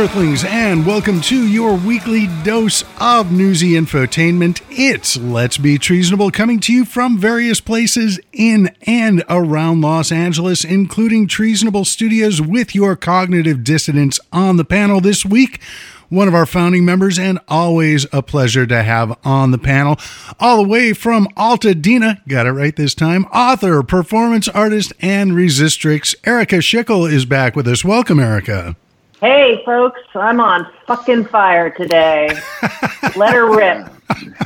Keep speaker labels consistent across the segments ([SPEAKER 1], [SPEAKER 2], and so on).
[SPEAKER 1] Earthlings, and welcome to your weekly dose of newsy infotainment. It's Let's Be Treasonable, coming to you from various places in and around Los Angeles, including Treasonable Studios, with your cognitive dissidents on the panel this week one of our founding members, and always a pleasure to have on the panel. All the way from Altadena, got it right this time, author, performance artist, and Resistrix, Erika Schickel is back with us. Welcome, Erika.
[SPEAKER 2] Hey, folks, I'm on fucking fire today. Let her rip.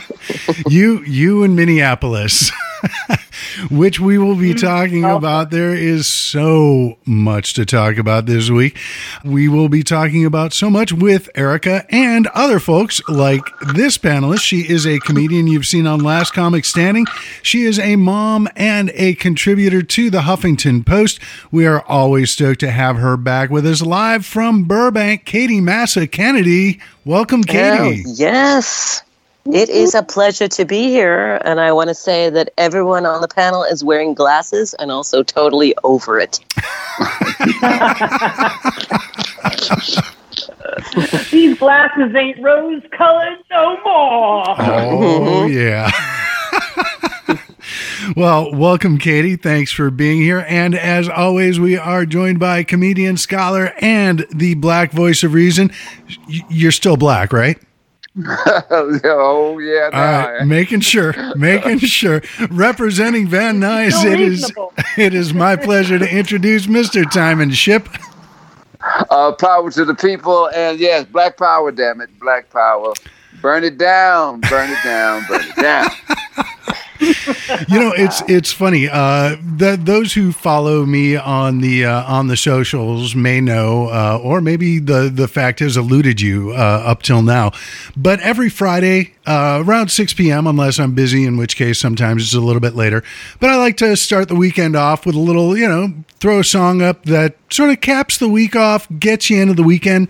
[SPEAKER 1] you, you in Minneapolis. which we will be mm-hmm. talking oh. about. There is so much to talk about this week. We will be talking about so much with Erika and other folks like this panelist. She is a comedian you've seen on Last Comic Standing. She is a mom and a contributor to the Huffington Post. We are always stoked to have her back with us live from Burbank. Katie Massa Kennedy. Welcome, Katie.
[SPEAKER 3] Oh, yes. It is a pleasure to be here, and I want to say that everyone on the panel is wearing glasses and also totally over it.
[SPEAKER 2] These glasses ain't rose colored no more.
[SPEAKER 1] Oh, yeah. well, welcome, Katie. Thanks for being here. And as always, we are joined by comedian, scholar, and the black voice of reason. You're still black, right?
[SPEAKER 4] oh yeah,
[SPEAKER 1] nah. making sure, making sure. Representing Van Nuys, it is it is my pleasure to introduce Mr. Timon Ship.
[SPEAKER 4] Uh, power to the people, and yes, Black Power. Damn it, Black Power. Burn it down, burn it down, burn it down.
[SPEAKER 1] You know, it's it's funny. Uh, that those who follow me on the uh, on the socials may know, uh, or maybe the the fact has eluded you uh, up till now. But every Friday uh, around six p.m., unless I'm busy, in which case sometimes it's a little bit later. But I like to start the weekend off with a little, you know, throw a song up that sort of caps the week off, gets you into the weekend.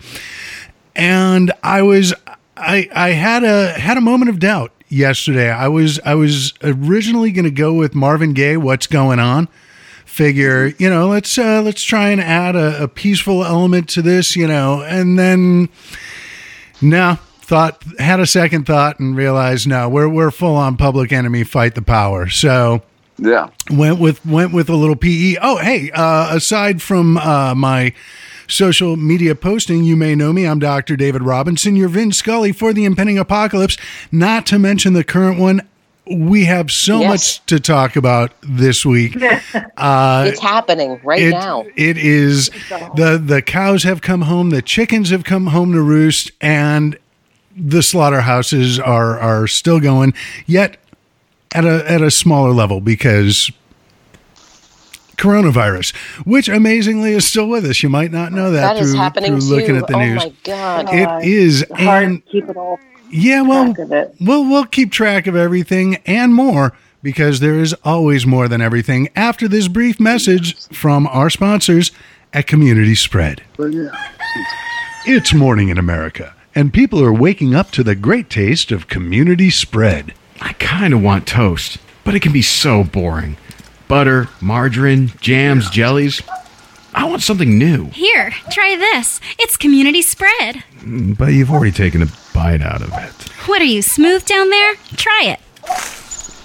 [SPEAKER 1] And I was I I had a had a moment of doubt yesterday. I was I was originally going to go with Marvin Gaye. What's going on? Figure you know let's uh, let's try and add a, a peaceful element to this. You know, and then no thought had a second thought and realized no we're we're full on Public Enemy fight the power. So
[SPEAKER 4] yeah
[SPEAKER 1] went with went with a little pe oh hey uh aside from uh my social media posting, you may know me. I'm Dr. David Robinson, your Vin Scully for the impending apocalypse, not to mention the current one. We have so yes. much to talk about this week.
[SPEAKER 3] Uh, it's happening right
[SPEAKER 1] it,
[SPEAKER 3] now.
[SPEAKER 1] It is the the cows have come home, the chickens have come home to roost, and the slaughterhouses are are still going. Yet at a at a smaller level because coronavirus, which amazingly is still with us. You might not know that,
[SPEAKER 3] that through,
[SPEAKER 1] through looking at the
[SPEAKER 3] oh
[SPEAKER 1] news.
[SPEAKER 3] My God.
[SPEAKER 1] It is
[SPEAKER 2] and keep it all.
[SPEAKER 1] Yeah, well, we'll we'll keep track of everything and more because there is always more than everything. After this brief message from our sponsors at Community Spread. It's morning in America, and people are waking up to the great taste of Community Spread.
[SPEAKER 5] I kind of want toast, but it can be so boring butter, margarine, jams, jellies. I want something new.
[SPEAKER 6] Here, try this. It's community spread.
[SPEAKER 5] But you've already taken a bite out of it.
[SPEAKER 6] What are you, smooth down there? Try it.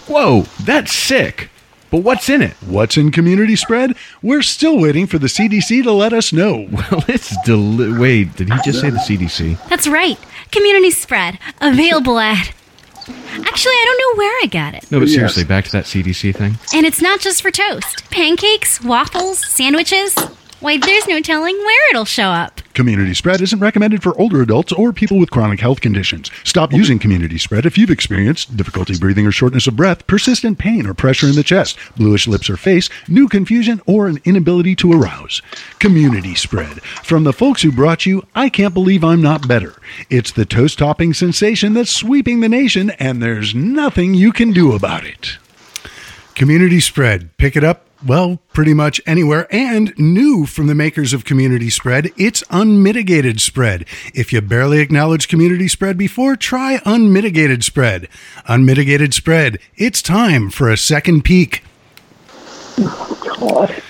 [SPEAKER 5] Whoa, that's sick. But what's in it?
[SPEAKER 1] What's in community spread? We're still waiting for the CDC to let us know.
[SPEAKER 5] Well, it's deli- Wait, did he just say the CDC?
[SPEAKER 6] That's right. Community spread. Available at Actually, I don't know where I got it.
[SPEAKER 5] No, but seriously, back to that CDC thing.
[SPEAKER 6] And it's not just for toast. Pancakes, waffles, sandwiches. Why, there's no telling where it'll show up.
[SPEAKER 1] Community spread isn't recommended for older adults or people with chronic health conditions. Stop using community spread if you've experienced difficulty breathing or shortness of breath, persistent pain or pressure in the chest, bluish lips or face, new confusion, or an inability to arouse. Community spread. From the folks who brought you I Can't Believe I'm Not Better. It's the toast topping sensation that's sweeping the nation, and there's nothing you can do about it. Community spread. Pick it up well, pretty much anywhere. And new from the makers of Community Spread, it's Unmitigated Spread. If you barely acknowledged Community Spread before, try Unmitigated Spread. Unmitigated Spread, it's time for a second peek.
[SPEAKER 4] Oh, God.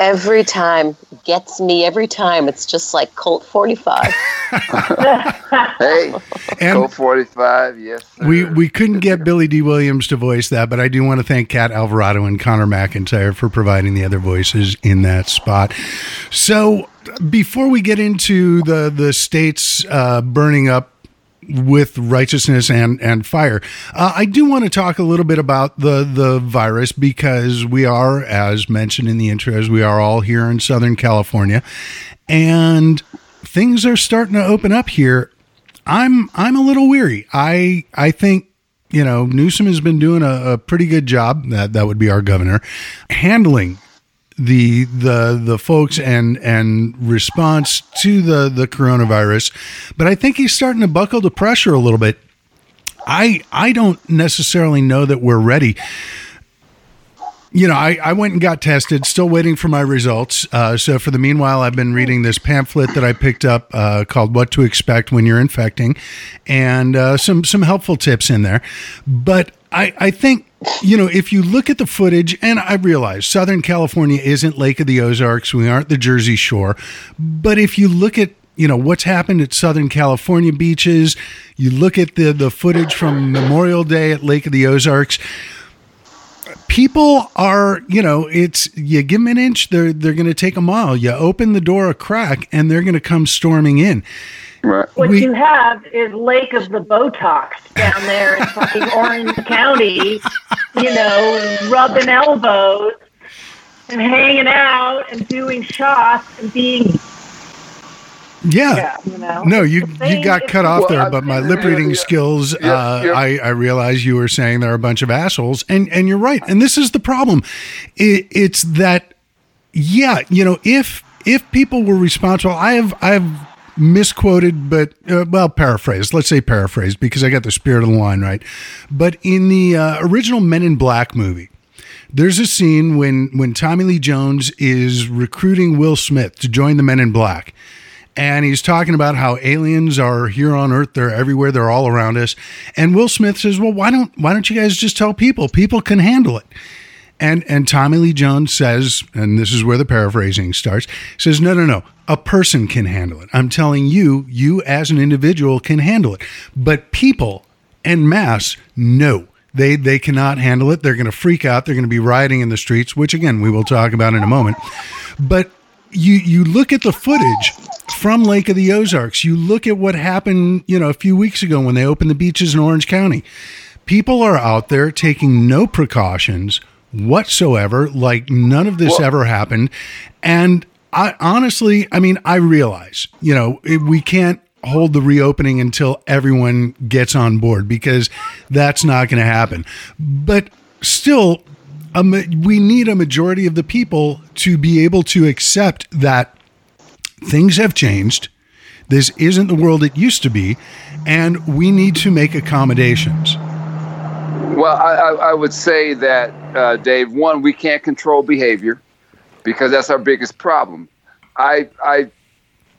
[SPEAKER 3] Every time gets me every time. It's just like Colt 45.
[SPEAKER 4] Hey,
[SPEAKER 1] And
[SPEAKER 4] Colt 45, yes. Sir.
[SPEAKER 1] we we couldn't get Billy Dee Williams to voice that, but I do want to thank Kat Alvarado and Connor McIntyre for providing the other voices in that spot. So before we get into the the states uh, burning up with righteousness and and fire. Uh, I do want to talk a little bit about the the virus because we are, as mentioned in the intros, we are all here in Southern California, and things are starting to open up here. I'm I'm a little weary. I I think you know Newsom has been doing a, a pretty good job. That that would be our governor handling the the the folks and and response to the the coronavirus but i think he's starting to buckle the pressure a little bit. I i don't necessarily know that we're ready you know, I, I went and got tested, still waiting for my results. Uh, so, for the meanwhile, I've been reading this pamphlet that I picked up uh, called What to Expect When You're Infecting and uh, some, some helpful tips in there. But I, I think, you know, if you look at the footage, and I realize Southern California isn't Lake of the Ozarks, we aren't the Jersey Shore. But if you look at you know what's happened at Southern California beaches. You look at the the footage from Memorial Day at Lake of the Ozarks people are you know it's you give them an inch they're they're going to take a mile you open the door a crack and they're going to come storming in
[SPEAKER 4] Right.
[SPEAKER 2] What
[SPEAKER 1] We-
[SPEAKER 2] you have is Lake of the Botox down there in fucking Orange County, you know, rubbing elbows and hanging out and doing shots and being,
[SPEAKER 1] yeah,
[SPEAKER 2] yeah, you know.
[SPEAKER 1] no you you got cut off
[SPEAKER 4] Well,
[SPEAKER 1] there
[SPEAKER 4] I-
[SPEAKER 1] but my lip reading
[SPEAKER 4] yeah.
[SPEAKER 1] skills
[SPEAKER 4] Yeah,
[SPEAKER 1] uh,
[SPEAKER 4] yeah.
[SPEAKER 1] i i realize you were saying they're a bunch of assholes and and you're right and this is the problem it, it's that yeah you know if if people were responsible i have i have misquoted but uh, well paraphrased let's say paraphrased because i got the spirit of the line right but in the uh, original men in black movie there's a scene when when tommy lee jones is recruiting will smith to join the men in black and he's talking about how aliens are here on earth they're everywhere they're all around us and will smith says well why don't why don't you guys just tell people people can handle it and and Tommy Lee Jones says, and this is where the paraphrasing starts, says, no, no, no, a person can handle it. I'm telling you, you as an individual can handle it. But people and mass, no. They they cannot handle it. They're gonna freak out. They're gonna be rioting in the streets, which again we will talk about in a moment. But you you look at the footage from Lake of the Ozarks. You look at what happened, you know, a few weeks ago when they opened the beaches in Orange County. People are out there taking no precautions whatsoever, like none of this ever happened. And I honestly, I mean, I realize, you know, it, we can't hold the reopening until everyone gets on board because that's not going to happen. But still, we need a majority of the people to be able to accept that things have changed. This isn't the world it used to be, and we need to make accommodations.
[SPEAKER 4] Well, I, I, would say that, uh, Dave, one, we can't control behavior because that's our biggest problem. I, I,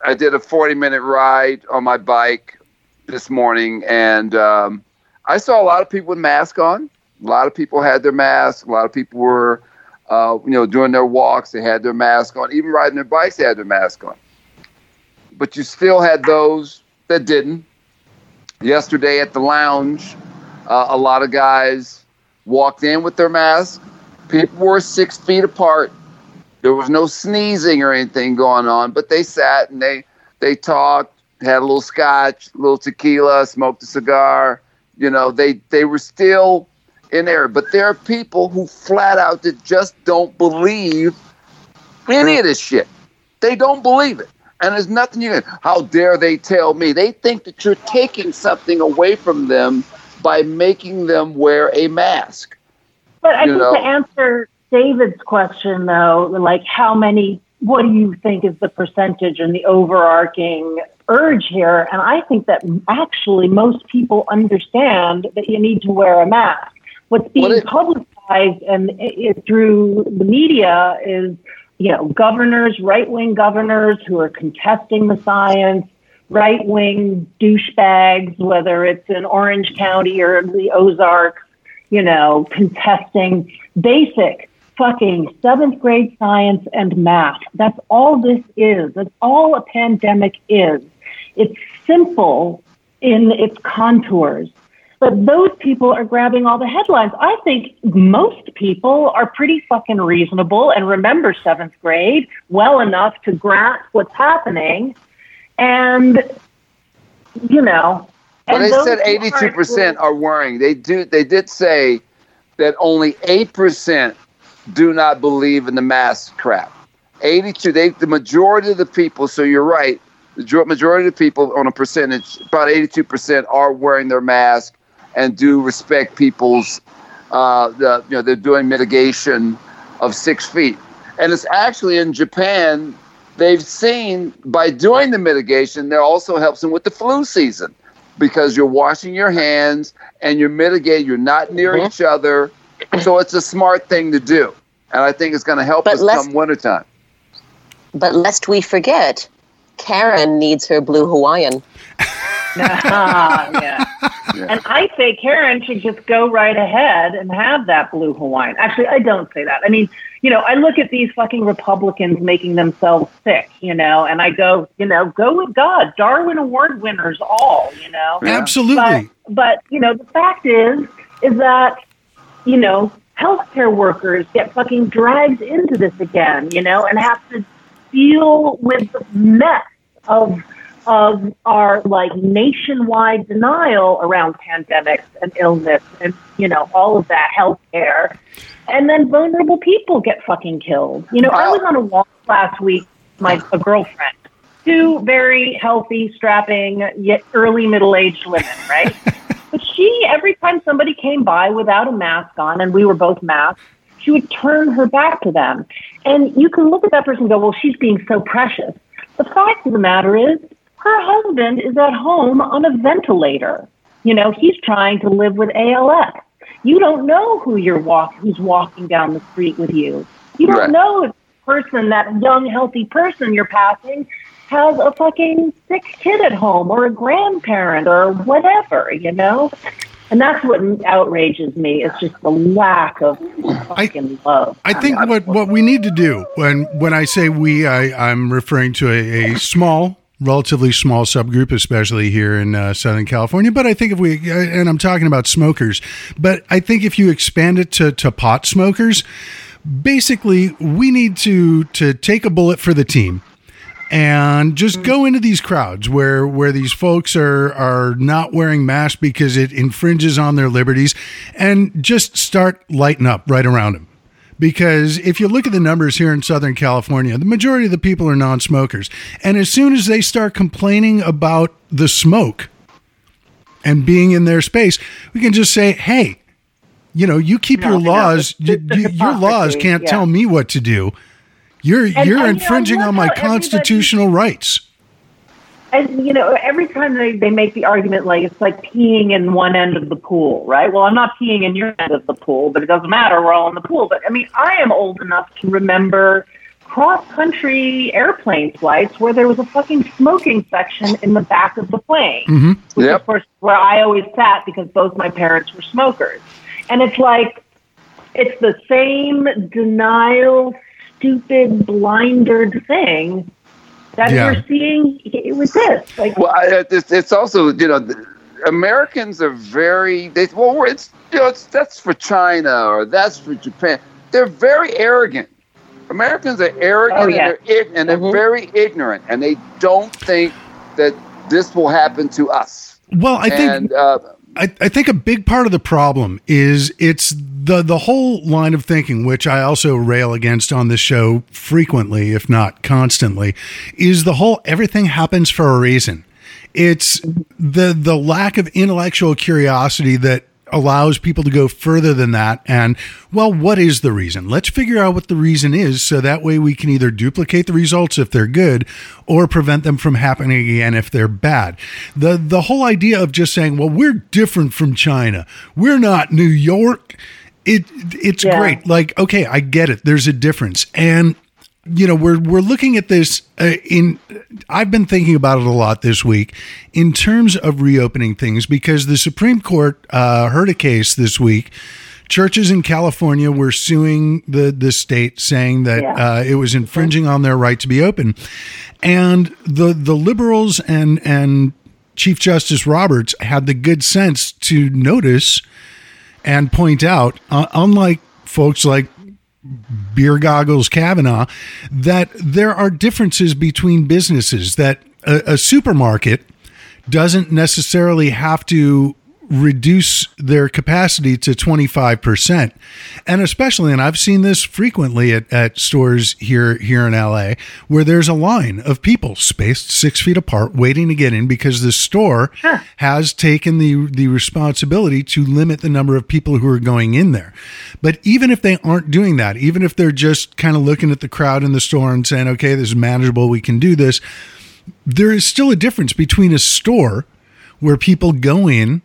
[SPEAKER 4] I did a 40 minute ride on my bike this morning and um, I saw a lot of people with masks on. A lot of people had their masks. A lot of people were, uh, you know, doing their walks, they had their mask on. Even riding their bikes, they had their mask on. But you still had those that didn't. Yesterday at the lounge, uh, a lot of guys walked in with their mask. People were six feet apart. There was no sneezing or anything going on, but they sat and they they talked, had a little scotch, a little tequila, smoked a cigar. You know, they they were still in there. But there are people who flat out that just don't believe any of this shit. They don't believe it. And there's nothing you can. How dare they tell me? They think that you're taking something away from them by making them wear a mask.
[SPEAKER 2] But I
[SPEAKER 4] you
[SPEAKER 2] think
[SPEAKER 4] know.
[SPEAKER 2] to answer David's question, though, like how many, what do you think is the percentage and the overarching urge here? And I think that actually most people understand that you need to wear a mask. What's being
[SPEAKER 4] What it-
[SPEAKER 2] publicized and it, it, through the media is, you know, governors, right wing governors who are contesting the science, right wing douchebags, whether it's in Orange County or the Ozarks, you know, contesting basic fucking seventh grade science and math. That's all this is. That's all a pandemic is. It's simple in its contours. But those people are grabbing all the headlines. I think most people are pretty fucking reasonable and remember seventh grade well enough to grasp what's happening. And, you know.
[SPEAKER 4] Well,
[SPEAKER 2] and
[SPEAKER 4] they said
[SPEAKER 2] 82%
[SPEAKER 4] are worrying. They do. They did say that only eight percent do not believe in the mask crap. Eighty-two. They the majority of the people. So you're right. The majority of the people on a percentage, about eighty-two percent, are wearing their mask and do respect people's. Uh, the you know they're doing mitigation of six feet, and it's actually in Japan. They've seen by doing the mitigation, that also helps them with the flu season because you're washing your hands and you're mitigating. You're not near
[SPEAKER 3] Mhm.
[SPEAKER 4] each other, so it's a smart thing to do, and I think it's going to help
[SPEAKER 3] But
[SPEAKER 4] us
[SPEAKER 3] less-
[SPEAKER 4] come wintertime.
[SPEAKER 3] But lest we forget, Karen needs her blue Hawaiian.
[SPEAKER 2] Ah, yeah.
[SPEAKER 4] Yeah.
[SPEAKER 2] And I say Karen should just go right ahead and have that blue Hawaiian. Actually, I don't say that. I mean, you know, I look at these fucking Republicans making themselves sick, you know, and I go, you know, go with God, Darwin Award winners all, you know.
[SPEAKER 1] Absolutely.
[SPEAKER 2] But, but you know, the fact is, is that you know, healthcare workers get fucking dragged into this again, you know, and have to deal with the mess of of our like nationwide denial around pandemics and illness and you know all of that healthcare, and then vulnerable people get fucking killed. You know, I was on a walk last week. with My a girlfriend, two very healthy, strapping yet early middle aged women, right? But she, every time somebody came by without a mask on, and we were both masked, she would turn her back to them. And you can look at that person and go, well, she's being so precious. The fact of the matter is, her husband is at home on a ventilator. You know, he's trying to live with ALS. You don't know who you're walk, who's walking down the street with you. You don't
[SPEAKER 4] Right.
[SPEAKER 2] know if person, that young, healthy person you're passing, has a fucking sick kid at home or a grandparent or whatever, you know? And that's what outrages me. It's just the lack of fucking love.
[SPEAKER 1] I think what, what we need to do when when I say we, I, I'm referring to a, a small, relatively small subgroup, especially here in uh, Southern California. But I think if we, and I'm talking about smokers, but I think if you expand it to, to pot smokers, basically we need to to take a bullet for the team and just go into these crowds where where these folks are are not wearing masks because it infringes on their liberties and just start lighting up right around them because if you look at the numbers here in southern california the majority of the people are non-smokers. And as soon as they start complaining about the smoke and being in their space we can just say hey you know you keep
[SPEAKER 2] No,
[SPEAKER 1] your
[SPEAKER 2] no,
[SPEAKER 1] laws.
[SPEAKER 2] it's-
[SPEAKER 1] you,
[SPEAKER 2] it's
[SPEAKER 1] you, your laws can't
[SPEAKER 2] yeah.
[SPEAKER 1] tell me what to do. You're
[SPEAKER 2] And-
[SPEAKER 1] you're
[SPEAKER 2] and, you know,
[SPEAKER 1] infringing on my constitutional rights
[SPEAKER 2] And you know, every time they, they make the argument like it's like peeing in one end of the pool, right? Well, I'm not peeing in your end of the pool, but it doesn't matter. We're all in the pool. But I mean, I am old enough to remember cross country airplane flights where there was a fucking smoking section in the back of the plane.
[SPEAKER 1] Mm-hmm.
[SPEAKER 2] Which
[SPEAKER 4] Yep.
[SPEAKER 2] of course where I always sat because both my parents were smokers. And it's like it's the same denial, stupid, blindered thing that
[SPEAKER 1] Yeah.
[SPEAKER 2] we're seeing with this. Like,
[SPEAKER 4] Well, I, it's, it's also you know, the, Americans are very they well, it's you know, it's, that's for China or that's for Japan. They're very arrogant. Americans are arrogant
[SPEAKER 2] Oh, yeah.
[SPEAKER 4] and they're ig- and they're
[SPEAKER 3] Mhm.
[SPEAKER 4] very ignorant, and they don't think that this will happen to us.
[SPEAKER 1] Well, I think
[SPEAKER 4] uh,
[SPEAKER 1] I, I think a big part of the problem is it's the the whole line of thinking, which I also rail against on this show frequently, if not constantly, is the whole everything happens for a reason. It's the the lack of intellectual curiosity that allows people to go further than that. And well what is the reason? Let's figure out what the reason is so that way we can either duplicate the results if they're good or prevent them from happening again if they're bad. The the whole idea of just saying well we're different from china. We're not new york. It it's
[SPEAKER 2] Yeah.
[SPEAKER 1] great. Like okay i get it. There's a difference. And you know we're we're looking at this uh, in I've been thinking about it a lot this week in terms of reopening things because the Supreme Court uh, heard a case this week. Churches in California were suing the the state, saying that
[SPEAKER 2] Yeah.
[SPEAKER 1] uh, it was infringing on their right to be open, and the the liberals and and Chief Justice Roberts had the good sense to notice and point out, uh, unlike folks like beer goggles Kavanaugh, that there are differences between businesses. That a, a supermarket doesn't necessarily have to reduce their capacity to 25%. And especially, and I've seen this frequently at, at stores here, here in LA, where there's a line of people spaced six feet apart waiting to get in because the store has taken the, the responsibility to limit the number of people who are going in there. But even if they aren't doing that, even if they're just kind of looking at the crowd in the store and saying, okay, this is manageable, we can do this, there is still a difference between a store where people go in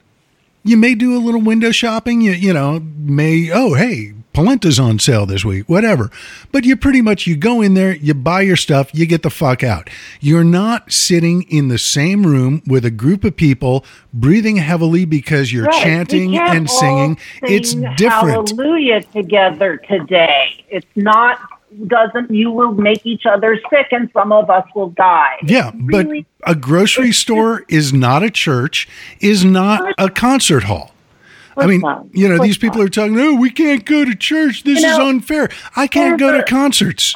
[SPEAKER 1] you may do a little window shopping you, you know may oh hey polenta's on sale this week whatever but you pretty much you go in there you buy your stuff you get the fuck out you're not sitting in the same room with a group of people breathing heavily because you're
[SPEAKER 2] Right.
[SPEAKER 1] Chanting and singing it's different
[SPEAKER 2] Hallelujah together today. It's not doesn't you will make each other sick and some of us will die.
[SPEAKER 1] Yeah, but
[SPEAKER 2] Really?
[SPEAKER 1] a grocery store is not a church, is not a concert hall. I mean, you know, these people are talking, no, we can't go to church. This
[SPEAKER 2] You
[SPEAKER 1] is unfair. I can't go to concerts.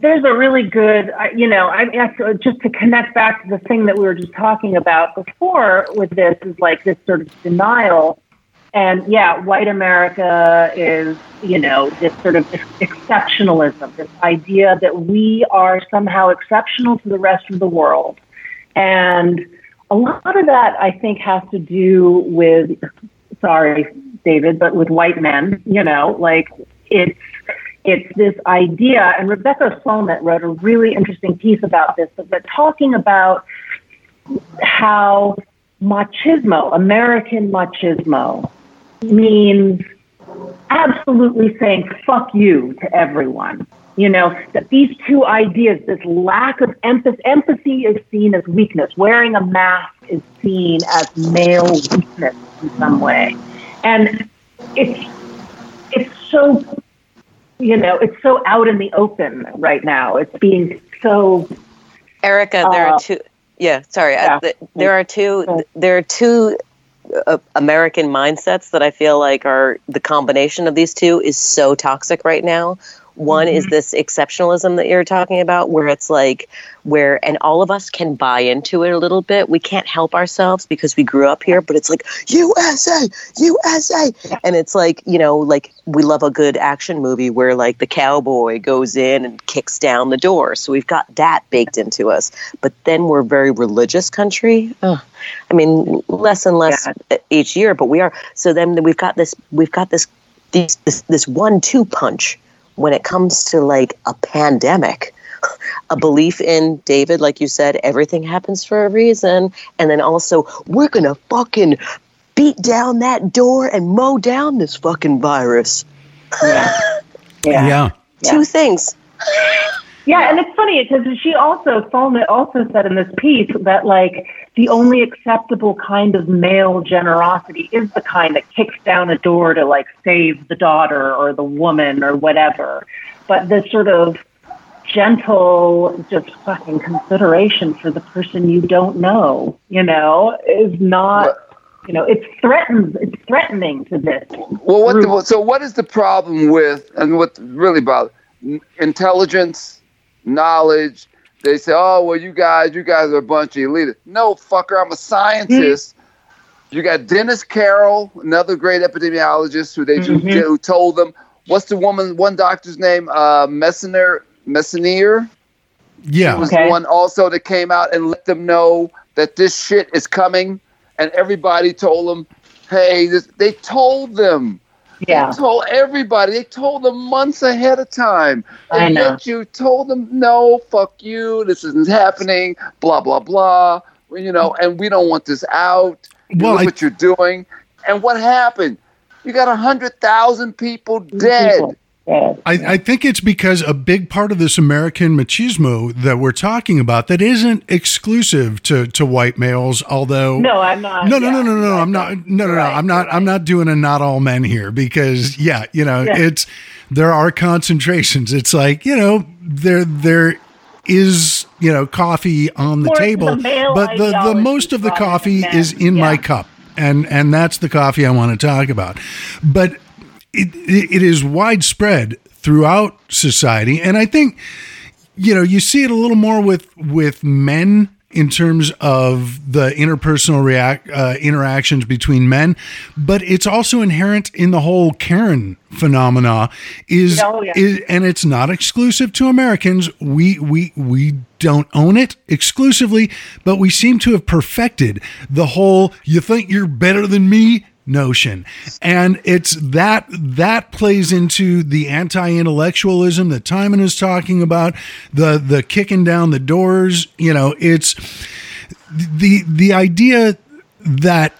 [SPEAKER 2] There's a really good, you know, I I- just to connect back to the thing that we were just talking about before with this is like this sort of denial. And yeah, white America is, you know, this sort of exceptionalism, this idea that we are somehow exceptional to the rest of the world. And a lot of that, I think, has to do with, sorry, David, but with white men, you know, like it's, it's this idea, and Rebecca Solnit wrote a really interesting piece about this, but talking about how machismo, American machismo, means absolutely saying fuck you to everyone. You know, that these two ideas, this lack of empathy, empathy is seen as weakness. Wearing a mask is seen as male weakness in some way. And it's, it's so, you know, it's so out in the open right now. It's being so
[SPEAKER 3] Erika, there
[SPEAKER 2] Uh,
[SPEAKER 3] are two. Yeah, sorry.
[SPEAKER 2] yeah.
[SPEAKER 3] I, th- there are two. There are two uh, American mindsets that I feel like are the combination of these two is so toxic right now. One is mm-hmm. this exceptionalism that you're talking about, where it's like, where, and all of us can buy into it a little bit. We can't help ourselves because we grew up here, but it's like, USA, USA. And it's like, you know, like we love a good action movie where like the cowboy goes in and kicks down the door. So we've got that baked into us. But then we're a very religious country. Ugh. I mean, less and less each year, but we are. So then we've got this, we've got this, these, this, this one-two punch when it comes to like a pandemic a belief in David, like you said, everything happens for a reason. And then also, we're going to fucking beat down that door and mow down this fucking virus.
[SPEAKER 1] Yeah.
[SPEAKER 3] yeah, Two things.
[SPEAKER 2] Yeah, and it's funny because she also Solnit also said in this piece that like the only acceptable kind of male generosity is the kind that kicks down a door to like save the daughter or the woman or whatever. But this sort of gentle, just fucking consideration for the person you don't know, you know, is not. You know, it's threatens. It's threatening to this.
[SPEAKER 4] Well, what the, so what is the problem with and what really about intelligence, knowledge? They say, "Oh, well, you guys, you guys are a bunch of elitists." No, fucker, I'm a scientist. You got Dennis Carroll, another great epidemiologist, who they
[SPEAKER 2] Mhm.
[SPEAKER 4] who told them, "What's the woman? One doctor's name? Uh, Messner, Messonnier."
[SPEAKER 1] Yeah.
[SPEAKER 4] was
[SPEAKER 2] Okay.
[SPEAKER 4] the one also that came out and let them know that this shit is coming, and everybody told them, "Hey, this." They told them.
[SPEAKER 2] Yeah,
[SPEAKER 4] They told everybody. They told them months ahead of time.
[SPEAKER 2] I
[SPEAKER 4] And
[SPEAKER 2] know.
[SPEAKER 4] you told them, "No, fuck you. This isn't happening." Blah blah blah. You know, and we don't want this out. You
[SPEAKER 1] Well,
[SPEAKER 4] look
[SPEAKER 1] I-
[SPEAKER 4] what you're doing. And what happened? You got a hundred thousand people dead.
[SPEAKER 2] People.
[SPEAKER 1] I, I think it's because a big part of this American machismo that we're talking about that isn't exclusive to, to white males, although
[SPEAKER 2] no, I'm not.
[SPEAKER 1] no, no, no,
[SPEAKER 2] yeah,
[SPEAKER 1] no, no, no.
[SPEAKER 2] right,
[SPEAKER 1] I'm not. No, no, no.
[SPEAKER 2] right,
[SPEAKER 1] I'm not. I'm not doing a not all men here because yeah, you know,
[SPEAKER 2] Yeah.
[SPEAKER 1] it's there are concentrations. It's like you know, there there is you know coffee on the table,
[SPEAKER 2] the
[SPEAKER 1] but the the most of the coffee is in my cup, and and that's the coffee I want to talk about. But it, it, is widespread throughout society, and I think you know you see it a little more with with men in terms of the interpersonal react uh, interactions between men, but it's also inherent in the whole Karen phenomena. Is,
[SPEAKER 2] Oh, yeah.
[SPEAKER 1] is and it's not exclusive to Americans. We we we don't own it exclusively, but we seem to have perfected the whole "you think you're better than me." Notion. And it's that that plays into the anti-intellectualism that Timon is talking about the the kicking down the doors. You know it's the the idea that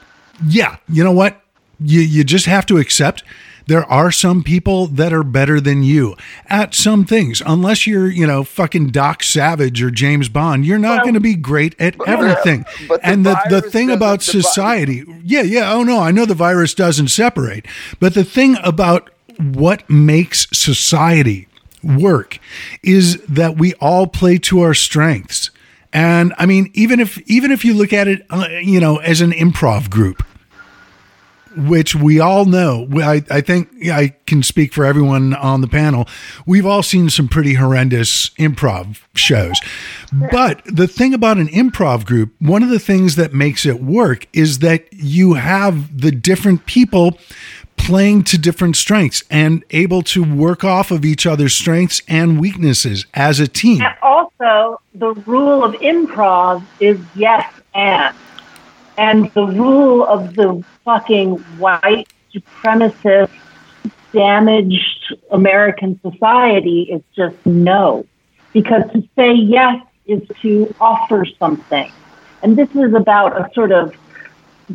[SPEAKER 1] yeah you know what? You you just have to accept there are some people that are better than you at some things. Unless you're you know fucking doc savage or james bond you're not going to be great at everything.
[SPEAKER 4] the
[SPEAKER 1] and the, the thing about society yeah yeah oh no i know the virus doesn't separate but the thing about what makes society work is that we all play to our strengths. And i mean even if even if you look at it uh, you know as an improv group which we all know. I, I think I can speak for everyone on the panel. We've all seen some pretty horrendous improv shows. But the thing about an improv group, one of the things that makes it work is that you have the different people playing to different strengths and able to work off of each other's strengths and weaknesses as a team.
[SPEAKER 2] And also, the rule of improv is yes and. And the rule of the fucking white supremacist, damaged American society is just no. Because to say yes is to offer something. And this is about a sort of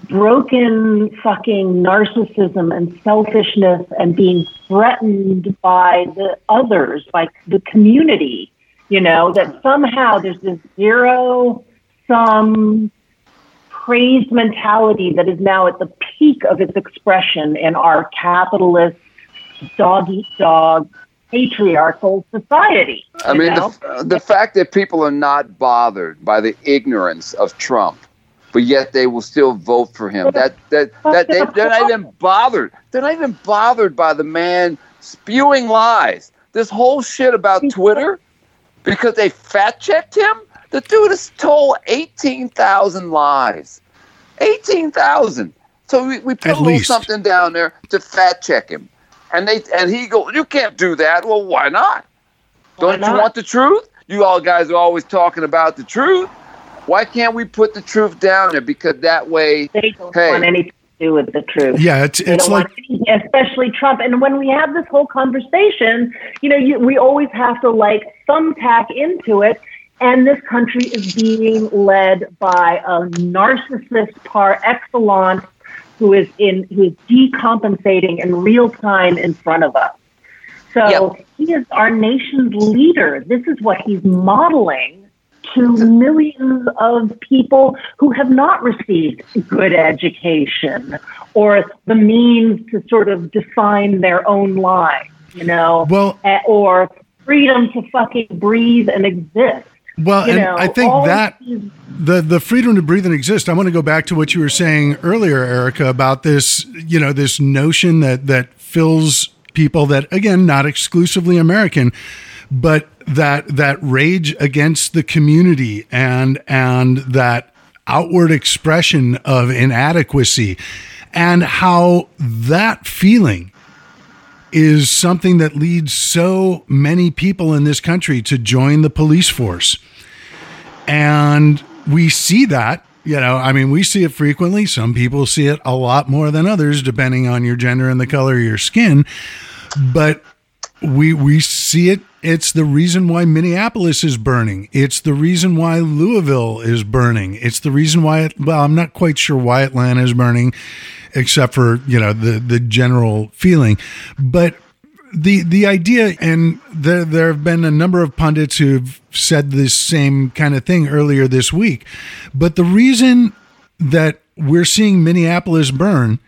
[SPEAKER 2] broken fucking narcissism and selfishness and being threatened by the others, by the community, you know, that somehow there's this zero sum praise mentality that is now at the peak of its expression in our capitalist, dog eat dog, patriarchal society.
[SPEAKER 4] I mean,
[SPEAKER 2] know?
[SPEAKER 4] the, the fact that people are not bothered by the ignorance of Trump, but yet they will still vote for him. That that that they, they're not even bothered. They're not even bothered by the man spewing lies. This whole shit about Twitter, because they fact checked him. The dude has told eighteen thousand lies. Eighteen thousand. So we, we put
[SPEAKER 1] At
[SPEAKER 4] a little
[SPEAKER 1] least.
[SPEAKER 4] something down there to fact check him, and they and he go, you can't do that. Well, why not?
[SPEAKER 2] Why
[SPEAKER 4] Don't you want the truth? You all guys are always talking about the truth. Why can't we put the truth down there? Because that way,
[SPEAKER 2] they don't
[SPEAKER 4] Hey.
[SPEAKER 2] want anything to do with the truth.
[SPEAKER 1] Yeah, it's
[SPEAKER 2] They
[SPEAKER 1] it's like
[SPEAKER 2] want anything, especially Trump. And when we have this whole conversation, you know, you, we always have to like thumbtack into it. And this country is being led by a narcissist par excellence who is in who is decompensating in real time in front of us. So
[SPEAKER 3] Yep.
[SPEAKER 2] he is our nation's leader. This is what he's modeling to millions of people who have not received good education or the means to sort of define their own lives, you know,
[SPEAKER 1] Well-
[SPEAKER 2] or freedom to fucking breathe and exist.
[SPEAKER 1] Well,
[SPEAKER 2] You
[SPEAKER 1] and
[SPEAKER 2] know,
[SPEAKER 1] I think that the the freedom to breathe and exist. I want to go back to what you were saying earlier, Erika, about this. You know, this notion that that fills people that again not exclusively American, but that that rage against the community and and that outward expression of inadequacy, and how that feeling is something that leads so many people in this country to join the police force. And we see that, you know, I mean, we see it frequently. Some people see it a lot more than others, depending on your gender and the color of your skin. But we we see it. It's the reason why Minneapolis is burning. It's the reason why Louisville is burning. It's the reason why. It, well, I'm not quite sure why Atlanta is burning, except for you know the the general feeling. But the the idea, and there there have been a number of pundits who've said this same kind of thing earlier this week, but the reason that we're seeing Minneapolis burn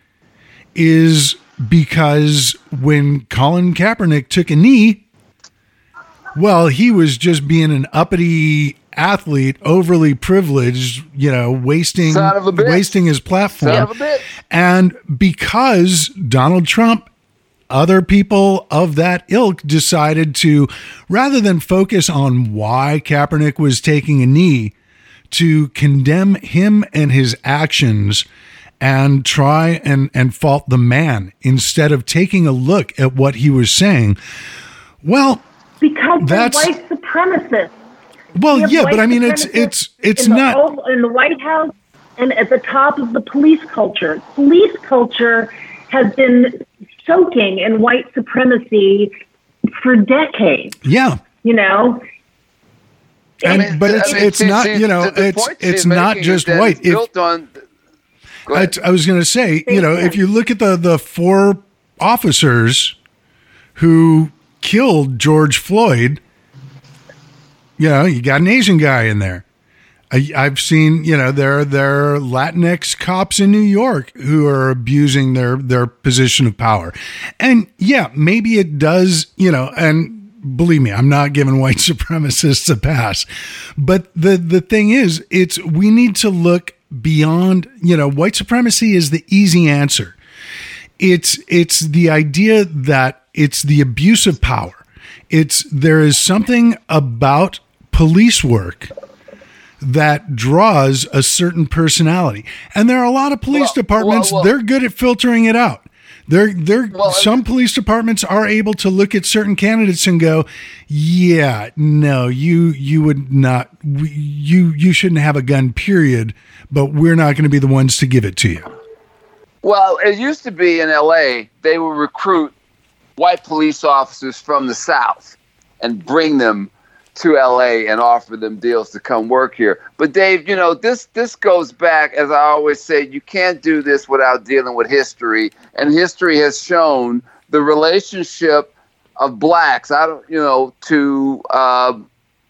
[SPEAKER 1] is because when Colin Kaepernick took a knee, well, he was just being an uppity athlete, overly privileged, you know, wasting
[SPEAKER 4] Son of a bitch.
[SPEAKER 1] wasting his platform.
[SPEAKER 4] Son of a bitch.
[SPEAKER 1] And because Donald Trump, other people of that ilk decided to, rather than focus on why Kaepernick was taking a knee, to condemn him and his actions and try and, and fault the man instead of taking a look at what he was saying. Well,
[SPEAKER 2] Because
[SPEAKER 1] That's-
[SPEAKER 2] they're white supremacists.
[SPEAKER 1] Well,
[SPEAKER 2] We
[SPEAKER 1] yeah, but I mean, it's it's it's
[SPEAKER 2] in the
[SPEAKER 1] not.
[SPEAKER 2] Oval- in the White House and at the top of the police culture. Police culture has been soaking in white supremacy for decades.
[SPEAKER 1] Yeah,
[SPEAKER 2] You know,
[SPEAKER 1] and
[SPEAKER 4] I mean,
[SPEAKER 1] but
[SPEAKER 4] I
[SPEAKER 1] it's
[SPEAKER 4] mean,
[SPEAKER 1] it's
[SPEAKER 4] see-
[SPEAKER 1] not you know
[SPEAKER 4] the- the
[SPEAKER 1] it's it's not just
[SPEAKER 4] that
[SPEAKER 1] white.
[SPEAKER 4] it's
[SPEAKER 1] If,
[SPEAKER 4] built on. Go
[SPEAKER 1] I. I was going to say, you know, if you look at the the four officers who killed George Floyd, you know, you got an Asian guy in there. I, I've seen, you know, there there are Latinx cops in New York who are abusing their their position of power, and yeah, maybe it does, you know, and believe me, I'm not giving white supremacists a pass, but the the thing is, it's we need to look beyond, you know, white supremacy is the easy answer. It's it's the idea that it's the abuse of power. It's there is something about police work that draws a certain personality. And there are a lot of police
[SPEAKER 4] Well,
[SPEAKER 1] departments,
[SPEAKER 4] well, well-
[SPEAKER 1] they're good at filtering it out. They're they're some police departments are able to look at certain candidates and go, "Yeah, no, you you would not you you shouldn't have a gun period, but we're not going to be the ones to give it to you."
[SPEAKER 4] Well, it used to be in LA, they would recruit white police officers from the South and bring them to LA and offer them deals to come work here. But Dave, you know, this this goes back as I always say, you can't do this without dealing with history. And history has shown the relationship of blacks, I don't, you know, to uh,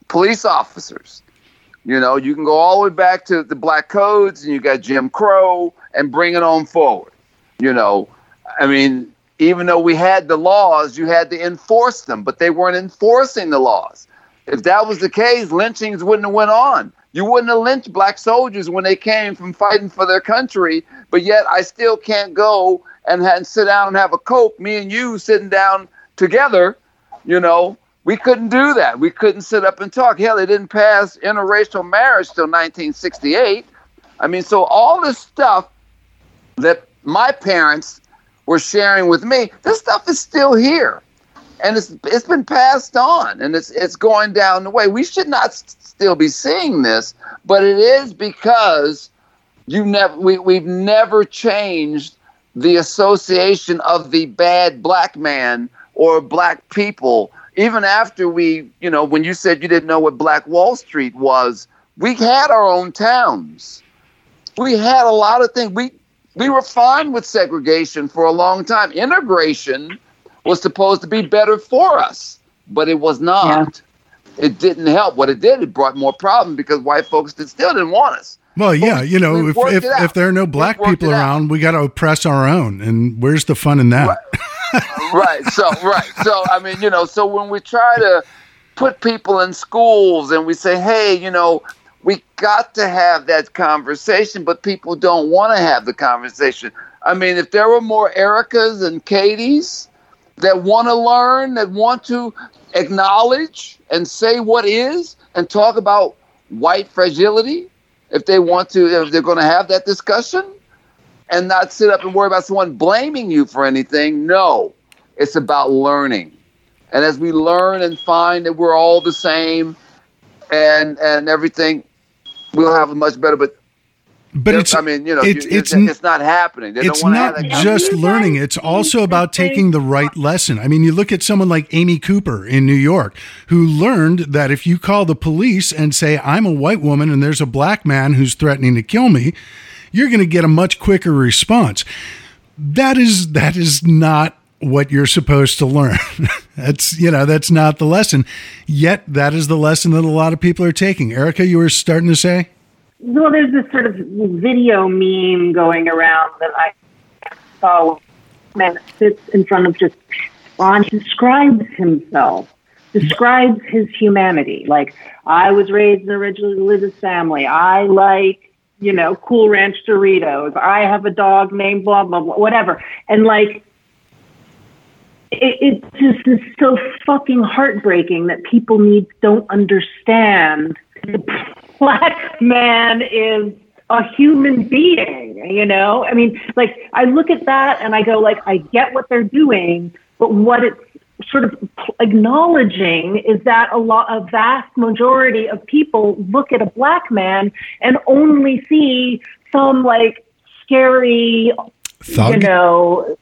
[SPEAKER 4] police officers. You know, you can go all the way back to the black codes and you got Jim Crow and bring it on forward. You know, I mean, even though we had the laws, you had to enforce them, but they weren't enforcing the laws. If that was the case, lynchings wouldn't have went on. You wouldn't have lynched black soldiers when they came from fighting for their country, but yet I still can't go and, and sit down and have a coke. Me and you sitting down together, you know, we couldn't do that. We couldn't sit up and talk. Hell, they didn't pass interracial marriage till 1968. I mean, so all this stuff that my parents were sharing with me, this stuff is still here. And it's it's been passed on and it's it's going down the way. We should not s- still be seeing this, but it is because you never we, we've never changed the association of the bad black man or black people. Even after we you know when you said you didn't know what black wall street was we had our own towns. We had a lot of things. We we were fine with segregation for a long time. Integration was supposed to be better for us but it was not it didn't help what it did it brought more problems because white folks did, still didn't want us
[SPEAKER 1] Well, yeah, you know, if if, if there are no black people
[SPEAKER 4] it out.
[SPEAKER 1] around, we got to oppress our own. And where's the fun in that?
[SPEAKER 4] right. So right. So I mean, you know, so when we try to put people in schools and we say, hey, you know, we got to have that conversation, but people don't want to have the conversation. I mean, if there were more Erikas and Katies that want to learn, that want to acknowledge and say what is and talk about white fragility, if they want to, if they're going to have that discussion, and not sit up and worry about someone blaming you for anything. No, it's about learning. And as we learn and find that we're all the same and and everything, we'll have a much better. But
[SPEAKER 1] But it's
[SPEAKER 4] I mean, you know,
[SPEAKER 1] it's
[SPEAKER 4] you-
[SPEAKER 1] it's
[SPEAKER 4] it's, not happening. They
[SPEAKER 1] it's
[SPEAKER 4] don't
[SPEAKER 1] not
[SPEAKER 4] have
[SPEAKER 1] just
[SPEAKER 2] You
[SPEAKER 1] learning it's also about taking the right lesson i mean you look at someone like amy cooper in new york who learned that if you call the police and say i'm a white woman and there's a black man who's threatening to kill me you're going to get a much quicker response that is that is not what you're supposed to learn. that's you know that's not the lesson. Yet that is the lesson that a lot of people are taking. Erika, you were starting to say.
[SPEAKER 2] Well, there's this sort of video meme going around that I saw. Man sits in front of just on describes himself, describes his humanity. Like I was raised in a religious family. I like you know Cool Ranch Doritos. I have a dog named blah blah blah. Whatever. And like it, it just is so fucking heartbreaking that people need don't understand the black man is a human being you know i mean like i look at that and i go like i get what they're doing but what it's sort of acknowledging is that a lot a vast majority of people look at a black man and only see some like scary
[SPEAKER 1] Thug?
[SPEAKER 2] you know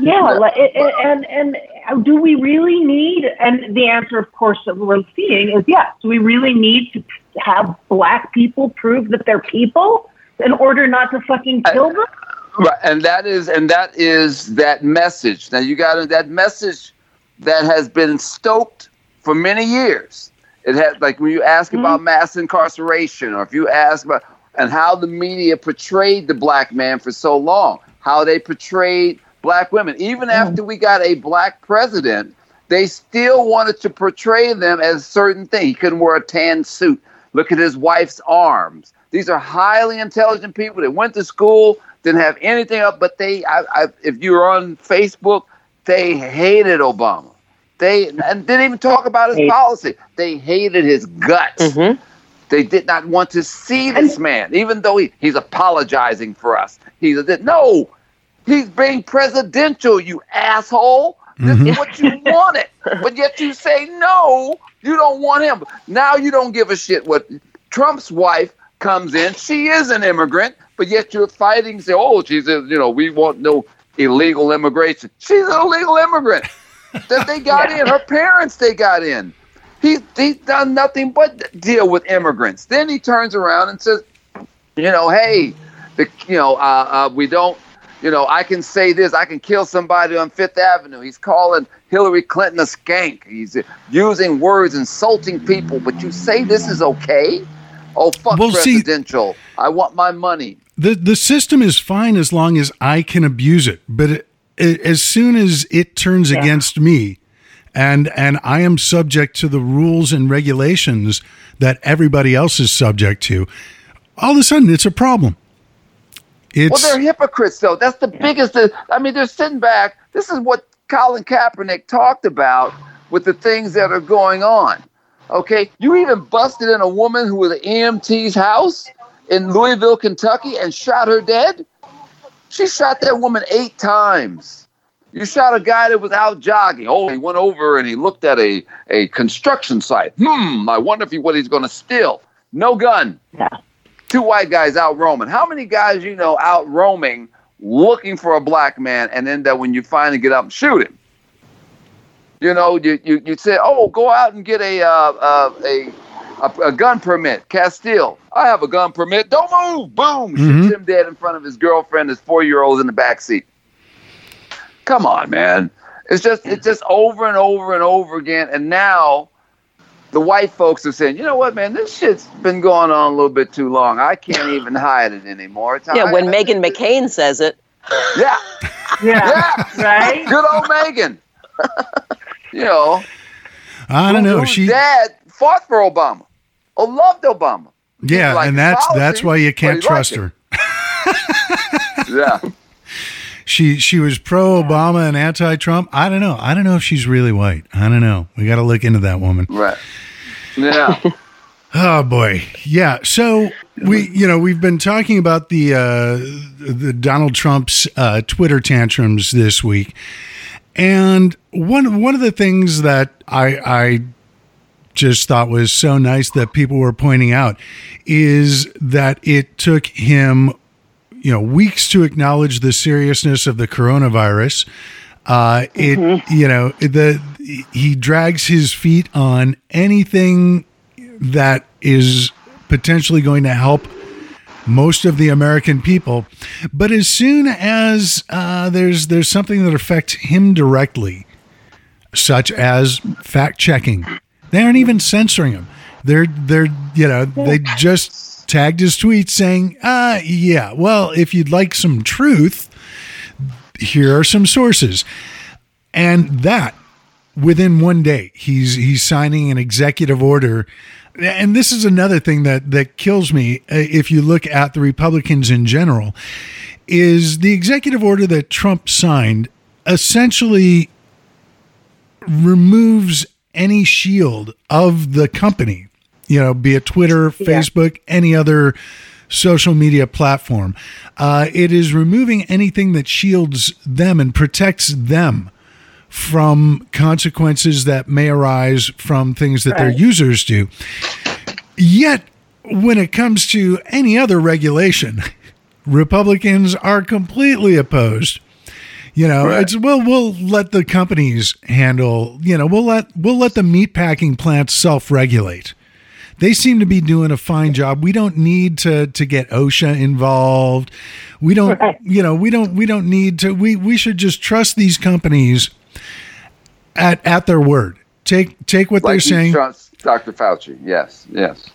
[SPEAKER 2] yeah, like, it, it, and and do we really need? And the answer, of course, that we're seeing is yes. Do we really need to have black people prove that they're people in order not to fucking kill them?
[SPEAKER 4] Right, and that is and that is that message. Now you got that message that has been stoked for many years. It had like when you ask mm-hmm. about mass incarceration, or if you ask about and how the media portrayed the black man for so long, how they portrayed black women. Even mm-hmm. after we got a black president, they still wanted to portray them as certain things. He couldn't wear a tan suit. Look at his wife's arms. These are highly intelligent people that went to school, didn't have anything up, but they, I, I, if you were on Facebook, they hated Obama. They and didn't even talk about his policy. They hated his guts. Mm-hmm. They did not want to see this man, even though he, he's apologizing for us. He's a, no, He's being presidential, you asshole. This mm-hmm. is what you wanted. but yet you say no, you don't want him. Now you don't give a shit what Trump's wife comes in. She is an immigrant, but yet you're fighting, say, oh, she's, a, you know, we want no illegal immigration. She's an illegal immigrant that they got yeah. in. Her parents, they got in. He's, he's done nothing but deal with immigrants. Then he turns around and says, you know, hey, the, you know, uh, uh, we don't you know, I can say this, I can kill somebody on Fifth Avenue. He's calling Hillary Clinton a skank. He's using words insulting people, but you say this is okay? Oh, fuck well, presidential. See, I want my money.
[SPEAKER 1] The, the system is fine as long as I can abuse it, but it, it, as soon as it turns yeah. against me, and and I am subject to the rules and regulations that everybody else is subject to, all of a sudden it's a problem.
[SPEAKER 4] It's, well, they're hypocrites, though. That's the biggest. I mean, they're sitting back. This is what Colin Kaepernick talked about with the things that are going on. Okay, you even busted in a woman who was at EMT's house in Louisville, Kentucky, and shot her dead. She shot that woman eight times. You shot a guy that was out jogging. Oh, he went over and he looked at a, a construction site. Hmm, I wonder if he what he's going to steal. No gun.
[SPEAKER 2] Yeah
[SPEAKER 4] two white guys out roaming. How many guys you know out roaming looking for a black man and then that when you finally get up and shoot him? You know, you you, you say, oh, go out and get a uh, uh, a, a, a gun permit, Castile. I have a gun permit. Don't move. Boom. Mm-hmm. Shoots him dead in front of his girlfriend, his four year old in the back seat. Come on, man. It's just it's just over and over and over again. And now the white folks are saying, you know what, man, this shit's been going on a little bit too long. I can't even hide it anymore. It's
[SPEAKER 3] yeah, when Meghan McCain says it.
[SPEAKER 4] Yeah.
[SPEAKER 2] yeah. yeah. Right?
[SPEAKER 4] Good old Meghan. you know.
[SPEAKER 1] I don't know. She
[SPEAKER 4] dad fought for Obama. Or loved Obama.
[SPEAKER 1] Yeah, like and that's policy, that's why you can't trust her.
[SPEAKER 4] yeah.
[SPEAKER 1] She she was pro Obama and anti Trump. I don't know. I don't know if she's really white. I don't know. We got to look into that woman.
[SPEAKER 4] Right. Yeah.
[SPEAKER 1] oh boy. Yeah. So we you know we've been talking about the uh, the Donald Trump's uh, Twitter tantrums this week, and one one of the things that I I just thought was so nice that people were pointing out is that it took him you know weeks to acknowledge the seriousness of the coronavirus. Uh, it mm-hmm. you know the he drags his feet on anything that is potentially going to help most of the American people. But as soon as uh, there's there's something that affects him directly, such as fact checking, they aren't even censoring him. They're they're you know they just tagged his tweet saying, uh yeah, well if you'd like some truth, here are some sources, and that within one day he's he's signing an executive order. And this is another thing that that kills me uh, if you look at the republicans in general is the executive order that trump signed essentially removes any shield of the company you know be it twitter facebook any other social media platform uh, it is removing anything that shields them and protects them from consequences that may arise from things that their users do. Yet, when it comes to any other regulation, Republicans are completely opposed. You know,
[SPEAKER 4] Right.
[SPEAKER 1] it's well, we'll let the companies handle. You know, we'll let we'll let the meatpacking plants self-regulate. They seem to be doing a fine job. We don't need to to get OSHA involved. We don't,
[SPEAKER 2] Right.
[SPEAKER 1] you know, we don't we don't need to. We we should just trust these companies at at their word. Take take what they're saying.
[SPEAKER 4] trust Dr. Fauci. Yes, yes.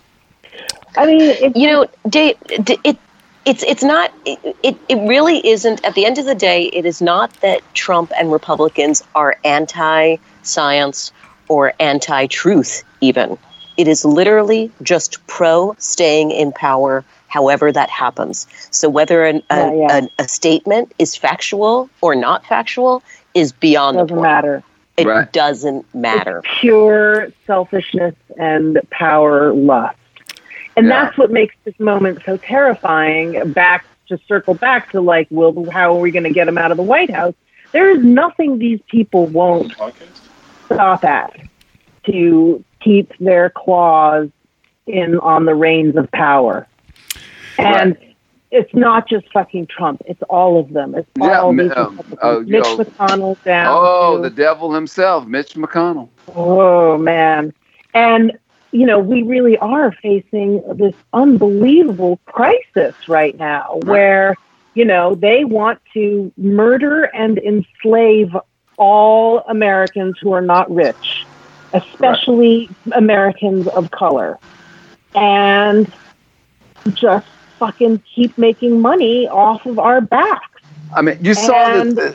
[SPEAKER 2] I mean, it's,
[SPEAKER 3] you know Dave, it it's it's not it, it it really isn't at the end of the day it is not that Trump and Republicans are anti science or anti truth even it is literally just pro staying in power however that happens so whether an, a,
[SPEAKER 2] Yeah, yeah.
[SPEAKER 3] A, a statement is factual or not factual is beyond the
[SPEAKER 2] doesn't
[SPEAKER 3] point
[SPEAKER 2] matter.
[SPEAKER 3] it
[SPEAKER 4] Right.
[SPEAKER 3] doesn't matter
[SPEAKER 2] It's pure selfishness and power lust. And
[SPEAKER 4] Yeah.
[SPEAKER 2] that's what makes this moment so terrifying. Back to circle back to like, well, how are we going to get him out of the White House? There is nothing these people won't stop at to keep their claws in on the reins of power. And it's not just fucking Trump; it's all of them. It's all
[SPEAKER 4] mi-
[SPEAKER 2] these
[SPEAKER 4] uh,
[SPEAKER 2] Mitch
[SPEAKER 4] know-
[SPEAKER 2] McConnell down.
[SPEAKER 4] Oh,
[SPEAKER 2] to-
[SPEAKER 4] the devil himself, Mitch McConnell.
[SPEAKER 2] Oh man. And you know, we really are facing this unbelievable crisis right now where, you know, they want to murder and enslave all Americans who are not rich, especially Americans of color. And just fucking keep making money off of our backs.
[SPEAKER 4] I mean, you saw
[SPEAKER 2] And-
[SPEAKER 4] the,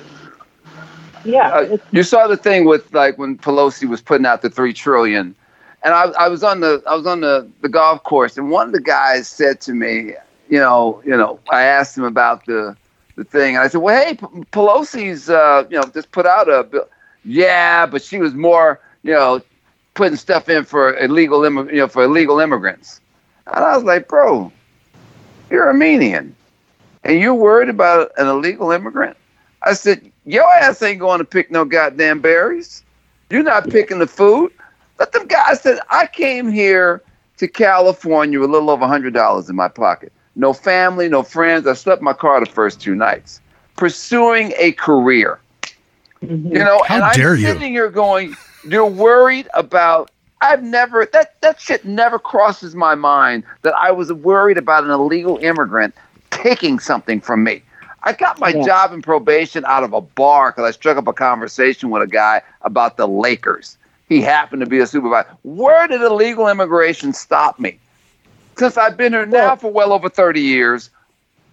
[SPEAKER 2] Yeah.
[SPEAKER 4] uh, you saw the thing with like when Pelosi was putting out the three trillion, and I, I was on the I was on the, the golf course, and one of the guys said to me, you know, you know, I asked him about the the thing, and I said, well, hey, P- Pelosi's, uh, you know, just put out a bill. Yeah, but she was more, you know, putting stuff in for illegal, immi- you know, for illegal immigrants, and I was like, bro, you're Armenian, and you're worried about an illegal immigrant. I said, Your ass ain't going to pick no goddamn berries. You're not picking the food. Let them guys said, I came here to California with a little over $100 in my pocket. No family, no friends. I slept in my car the first two nights. Pursuing a career.
[SPEAKER 2] mhm.
[SPEAKER 4] You know,
[SPEAKER 1] How
[SPEAKER 4] and I'm
[SPEAKER 1] dare you.
[SPEAKER 4] sitting here going, You're worried about. I've never that that shit never crosses my mind that I was worried about an illegal immigrant taking something from me. I got my
[SPEAKER 2] Yeah.
[SPEAKER 4] job in probation out of a bar because I struck up a conversation with a guy about the Lakers. He happened to be a supervisor. Where did illegal immigration stop me? Since I've been here now for well over 30 years,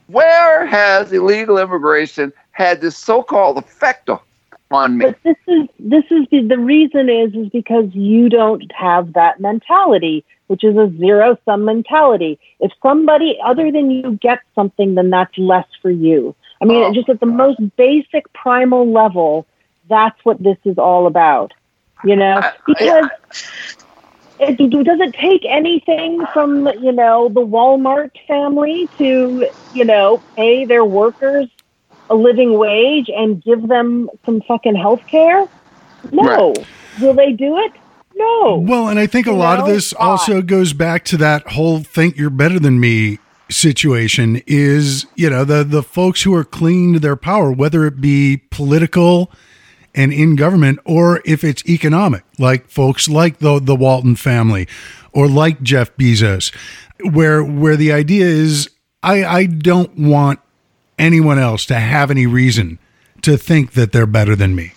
[SPEAKER 4] where has illegal immigration had this so-called effect on me?
[SPEAKER 2] But this is this is the, the reason is is because you don't have that mentality, which is a zero sum mentality. If somebody other than you gets something, then that's less for you. I mean,
[SPEAKER 4] Oh.
[SPEAKER 2] just at the most basic primal level, that's what this is all about. You know, because it, it doesn't take anything from you know the Walmart family to you know pay their workers a living wage and give them some fucking health care? No. Will they do it? No.
[SPEAKER 1] Well, and I think a
[SPEAKER 2] You
[SPEAKER 1] lot of this also goes back to that whole think you're better than me situation is, you know, the the folks who are clinging to their power, whether it be political and in government or if it's economic, like folks like the the Walton family or like Jeff Bezos, where where the idea is I, I don't want anyone else to have any reason to think that they're better than me.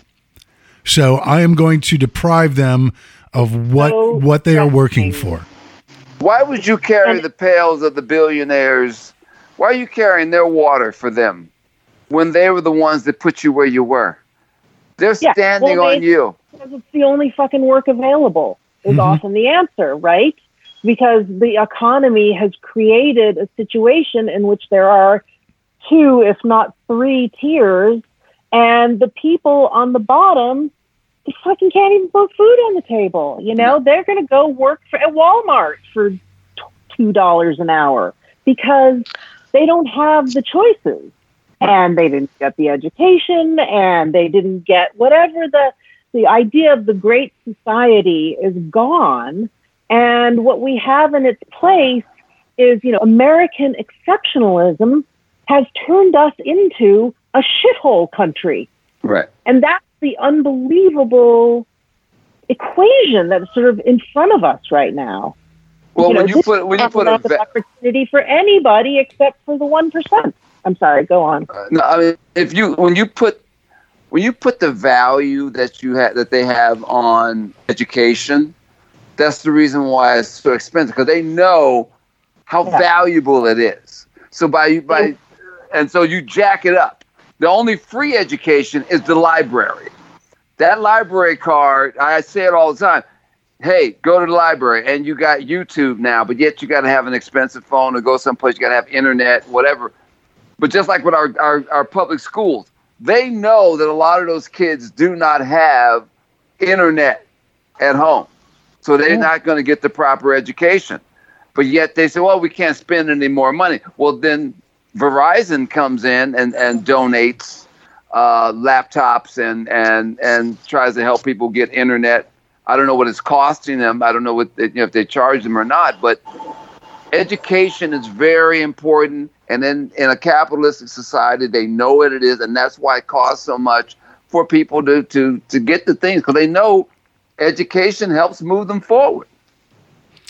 [SPEAKER 1] So I am going to deprive them of what
[SPEAKER 2] So
[SPEAKER 1] what they are working for.
[SPEAKER 4] Why would you carry the pails of the billionaires? Why are you carrying their water for them when they were the ones that put you where you were? They're
[SPEAKER 2] Yeah,
[SPEAKER 4] standing
[SPEAKER 2] well,
[SPEAKER 4] on you.
[SPEAKER 2] because it's the only fucking work available is
[SPEAKER 1] Mhm.
[SPEAKER 2] often the answer, right? Because the economy has created a situation in which there are two, if not three tiers, and the people on the bottom, they fucking can't even put food on the table. You know, they're going to go work for, at Walmart for two dollars an hour because they don't have the choices, and they didn't get the education, and they didn't get whatever the the idea of the great society is gone. And what we have in its place is you know american exceptionalism has turned us into a shithole country
[SPEAKER 4] Right.
[SPEAKER 2] and that's the unbelievable equation that's sort of in front of us right now
[SPEAKER 4] Well,
[SPEAKER 2] know,
[SPEAKER 4] when you put when you put a
[SPEAKER 2] the opportunity for anybody except for the 1% i'm sorry go on uh,
[SPEAKER 4] no, I mean, if you when you put when you put the value that you have that they have on education, that's the reason why it's so expensive because they know how
[SPEAKER 2] Yeah.
[SPEAKER 4] valuable it is. So by by, and so you jack it up. The only free education is the library. That library card, I say it all the time. Hey, go to the library, and you got YouTube now, but yet you got to have an expensive phone to go someplace. You got to have internet, whatever. But just like with our, our, our public schools, they know that a lot of those kids do not have internet at home. So they're not going to get the proper education. But yet they say, well, we can't spend any more money. Well, then Verizon comes in and, and donates uh, laptops and, and, and tries to help people get internet. I don't know what it's costing them. I don't know what you know, if they charge them or not. But education is very important. And then in a capitalistic society, they know what it is, and that's why it costs so much for people to to to get the things because they know education helps move them forward.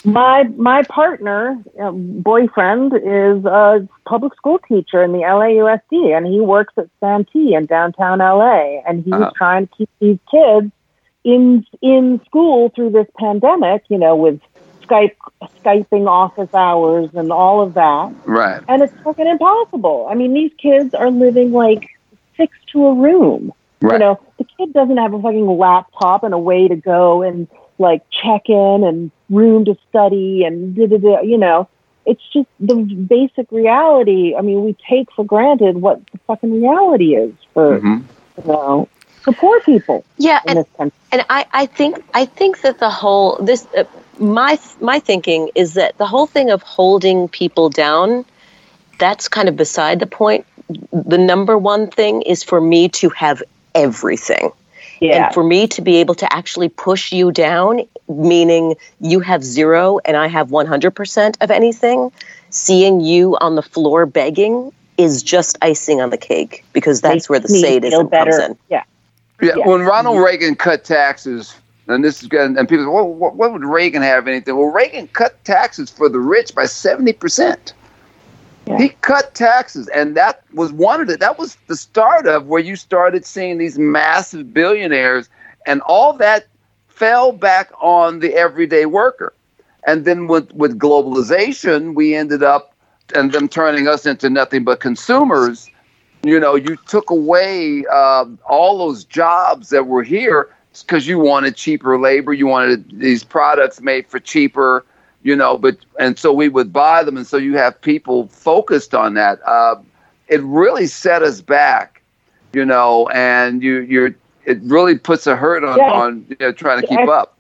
[SPEAKER 2] My my partner, uh, boyfriend, is a public school teacher in the LAUSD, and he works at Santee in downtown LA. And he
[SPEAKER 4] Uh-huh.
[SPEAKER 2] was trying to keep these kids in in school through this pandemic, you know, with Skype skyping office hours and all of that.
[SPEAKER 4] Right.
[SPEAKER 2] And it's fucking impossible. I mean, these kids are living like six to a room.
[SPEAKER 4] Right.
[SPEAKER 2] You know, the kid doesn't have a fucking laptop and a way to go and like check in and room to study and da da da. You know, it's just the basic reality. I mean, we take for granted what the fucking reality is for
[SPEAKER 4] Mhm.
[SPEAKER 2] you know for poor people
[SPEAKER 3] Yeah,
[SPEAKER 2] in
[SPEAKER 3] and
[SPEAKER 2] this country.
[SPEAKER 3] and I, I think I think that the whole this uh, my my thinking is that the whole thing of holding people down that's kind of beside the point. The number one thing is for me to have everything.
[SPEAKER 2] Yeah,
[SPEAKER 3] And for me to be able to actually push you down, meaning you have zero and I have 100% of anything, seeing you on the floor begging is just icing on the cake because that's
[SPEAKER 2] Makes
[SPEAKER 3] where the
[SPEAKER 2] me feel
[SPEAKER 3] sadism
[SPEAKER 2] better.
[SPEAKER 3] comes in.
[SPEAKER 2] Yeah,
[SPEAKER 4] Yeah,
[SPEAKER 2] Yeah.
[SPEAKER 4] when Ronald Reagan cut taxes, and this is good, and people say, well, what, what would Reagan have anything? Well, Reagan cut taxes for the rich by 70%. He cut taxes, and that was one of the, that was the start of where you started seeing these massive billionaires, and all that fell back on the everyday worker. And then with, with globalization, we ended up, and them turning us into nothing but consumers you know, you took away uh, all those jobs that were here because you wanted cheaper labor, you wanted these products made for cheaper, you know, but and so we would buy them, and so you have people focused on that. Uh, it really set us back, you know, and you you're it really puts a hurt on
[SPEAKER 2] Yeah.
[SPEAKER 4] on you know, trying to keep
[SPEAKER 2] I-
[SPEAKER 4] up.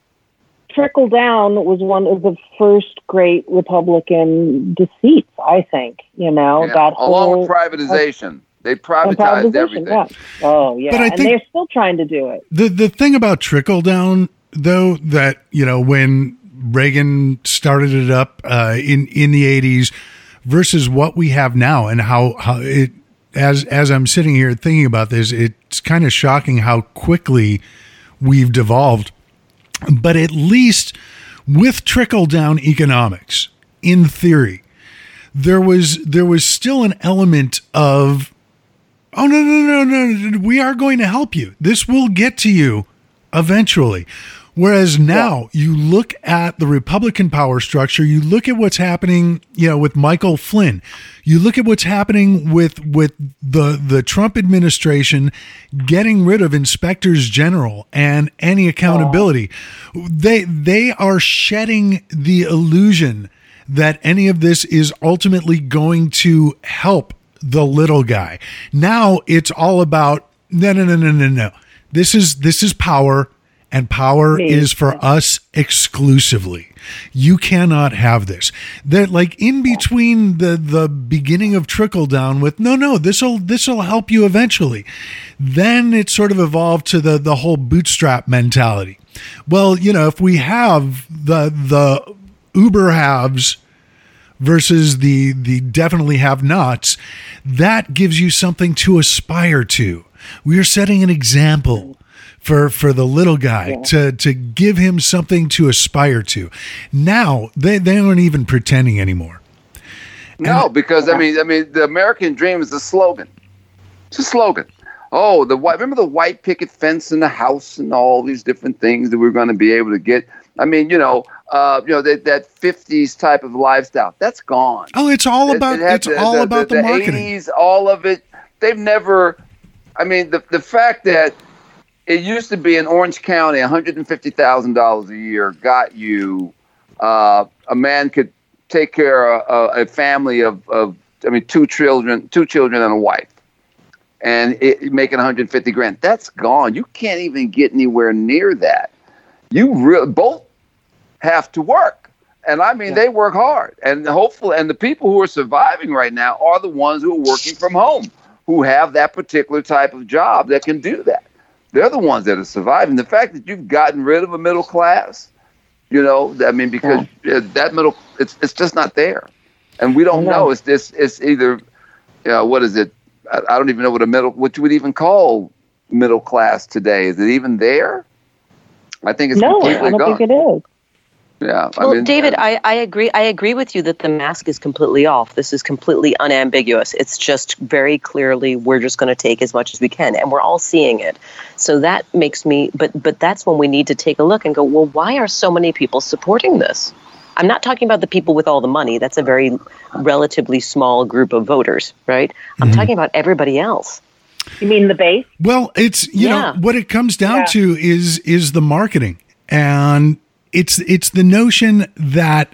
[SPEAKER 2] trickle down was one of the first great Republican deceits. I think you know
[SPEAKER 4] Yeah,
[SPEAKER 2] that
[SPEAKER 4] along
[SPEAKER 2] whole
[SPEAKER 4] with privatization, they privatized
[SPEAKER 2] privatization,
[SPEAKER 4] everything.
[SPEAKER 2] Yeah. Oh yeah,
[SPEAKER 1] But I
[SPEAKER 2] and
[SPEAKER 1] think-
[SPEAKER 2] they're still trying to do it.
[SPEAKER 1] The the thing about trickle down though that you know when Reagan started it up uh, in in the eighties versus what we have now and how how it as as I'm sitting here thinking about this, it's kind of shocking how quickly we've devolved. But at least with trickle down economics, in theory, there was there was still an element of oh no no no no no, we are going to help you this will get to you eventually whereas now you look at the republican power structure you look at what's happening you know with michael flynn. You look at what's happening with with the the trump administration getting rid of inspectors general and any accountability. They they are shedding the illusion that any of this is ultimately going to help the little guy. Now it's all about no no no no no no. This is this is power and power
[SPEAKER 2] Me.
[SPEAKER 1] is for us exclusively. You cannot have this. That like in between the the beginning of trickle down with no no this'll this'll help you eventually. Then it sort of evolved to the the whole bootstrap mentality. Well, you know, if we have the the uber haves versus the the definitely have nots that gives you something to aspire to we are setting an example for for the little guy to to give him something to aspire to now they they aren't even pretending anymore
[SPEAKER 4] No, because I mean, I mean, the American dream is a slogan. It's a slogan. Oh, the white. Remember the white picket fence in the house and all these different things that we're going to be able to get. I mean, you know, uh, you know that that '50s type of lifestyle that's gone.
[SPEAKER 1] oh it's all about
[SPEAKER 4] it had
[SPEAKER 1] it's
[SPEAKER 4] the-
[SPEAKER 1] all about the, marketing
[SPEAKER 4] 80s, all of it. They've never. I mean, the the fact that it used to be in Orange County, one hundred and fifty thousand dollars a year got you. Uh, a man could take care of a, a family of, of, I mean, two children, two children and a wife, and it, making one hundred fifty grand. That's gone. You can't even get anywhere near that. You re- both have to work. And I mean, they work hard. And hopefully, and the people who are surviving right now are the ones who are working from home, who have that particular type of job that can do that. They're the ones that are surviving. The fact that you've gotten rid of a middle class, you know, I mean, because uh, that middle, it's, it's just not there. And we don't
[SPEAKER 2] know.
[SPEAKER 4] know. It's this, it's either, you know, what is it? I, I don't even know what a middle, what you would even call middle class today. Is it even there? I think it's
[SPEAKER 2] no,
[SPEAKER 4] completely
[SPEAKER 2] I don't
[SPEAKER 4] gone.
[SPEAKER 2] think it is.
[SPEAKER 4] Yeah.
[SPEAKER 3] Well,
[SPEAKER 4] I mean,
[SPEAKER 3] David, I, I agree. I agree with you that the mask is completely off. This is completely unambiguous. It's just very clearly we're just going to take as much as we can, and we're all seeing it. So that makes me. But but that's when we need to take a look and go. Well, why are so many people supporting this? I'm not talking about the people with all the money. That's a very relatively small group of voters, right? I'm mm-hmm. talking about everybody else.
[SPEAKER 2] You mean the base?
[SPEAKER 1] Well, it's you
[SPEAKER 3] Yeah.
[SPEAKER 1] know what it comes down
[SPEAKER 2] Yeah.
[SPEAKER 1] to is is the marketing, and it's it's the notion that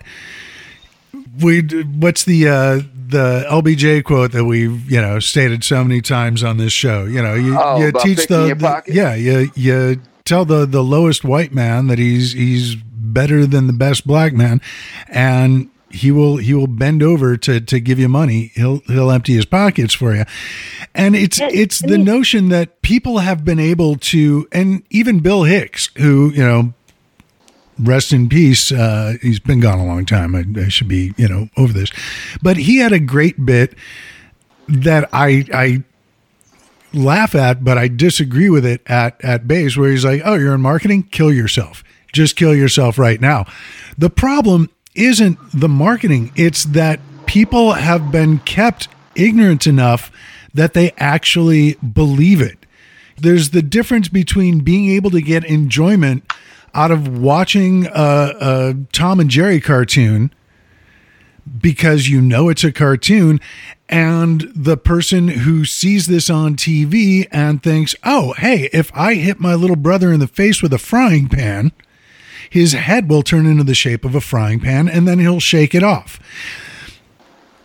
[SPEAKER 1] we what's the uh, the LBJ quote that we've you know stated so many times on this show. You know, you,
[SPEAKER 4] Oh,
[SPEAKER 1] you teach the, the- yeah you you tell the the lowest white man that he's he's better than the best black man, and he will he will bend over to to give you money. He'll he'll empty his pockets for you, and it's
[SPEAKER 2] Yeah,
[SPEAKER 1] it's
[SPEAKER 2] I
[SPEAKER 1] the
[SPEAKER 2] mean-
[SPEAKER 1] notion that people have been able to, and even Bill Hicks, who you know rest in peace. Uh, he's been gone a long time. I, I should be, you know, over this. But he had a great bit that I I laugh at, but I disagree with it at at base, where he's like, "Oh, you're in marketing? Kill yourself. Just kill yourself right now." The problem isn't the marketing; it's that people have been kept ignorant enough that they actually believe it there's the difference between being able to get enjoyment out of watching a, a Tom and Jerry cartoon because you know it's a cartoon and the person who sees this on TV and thinks, "Oh, hey, if I hit my little brother in the face with a frying pan, his head will turn into the shape of a frying pan and then he'll shake it off."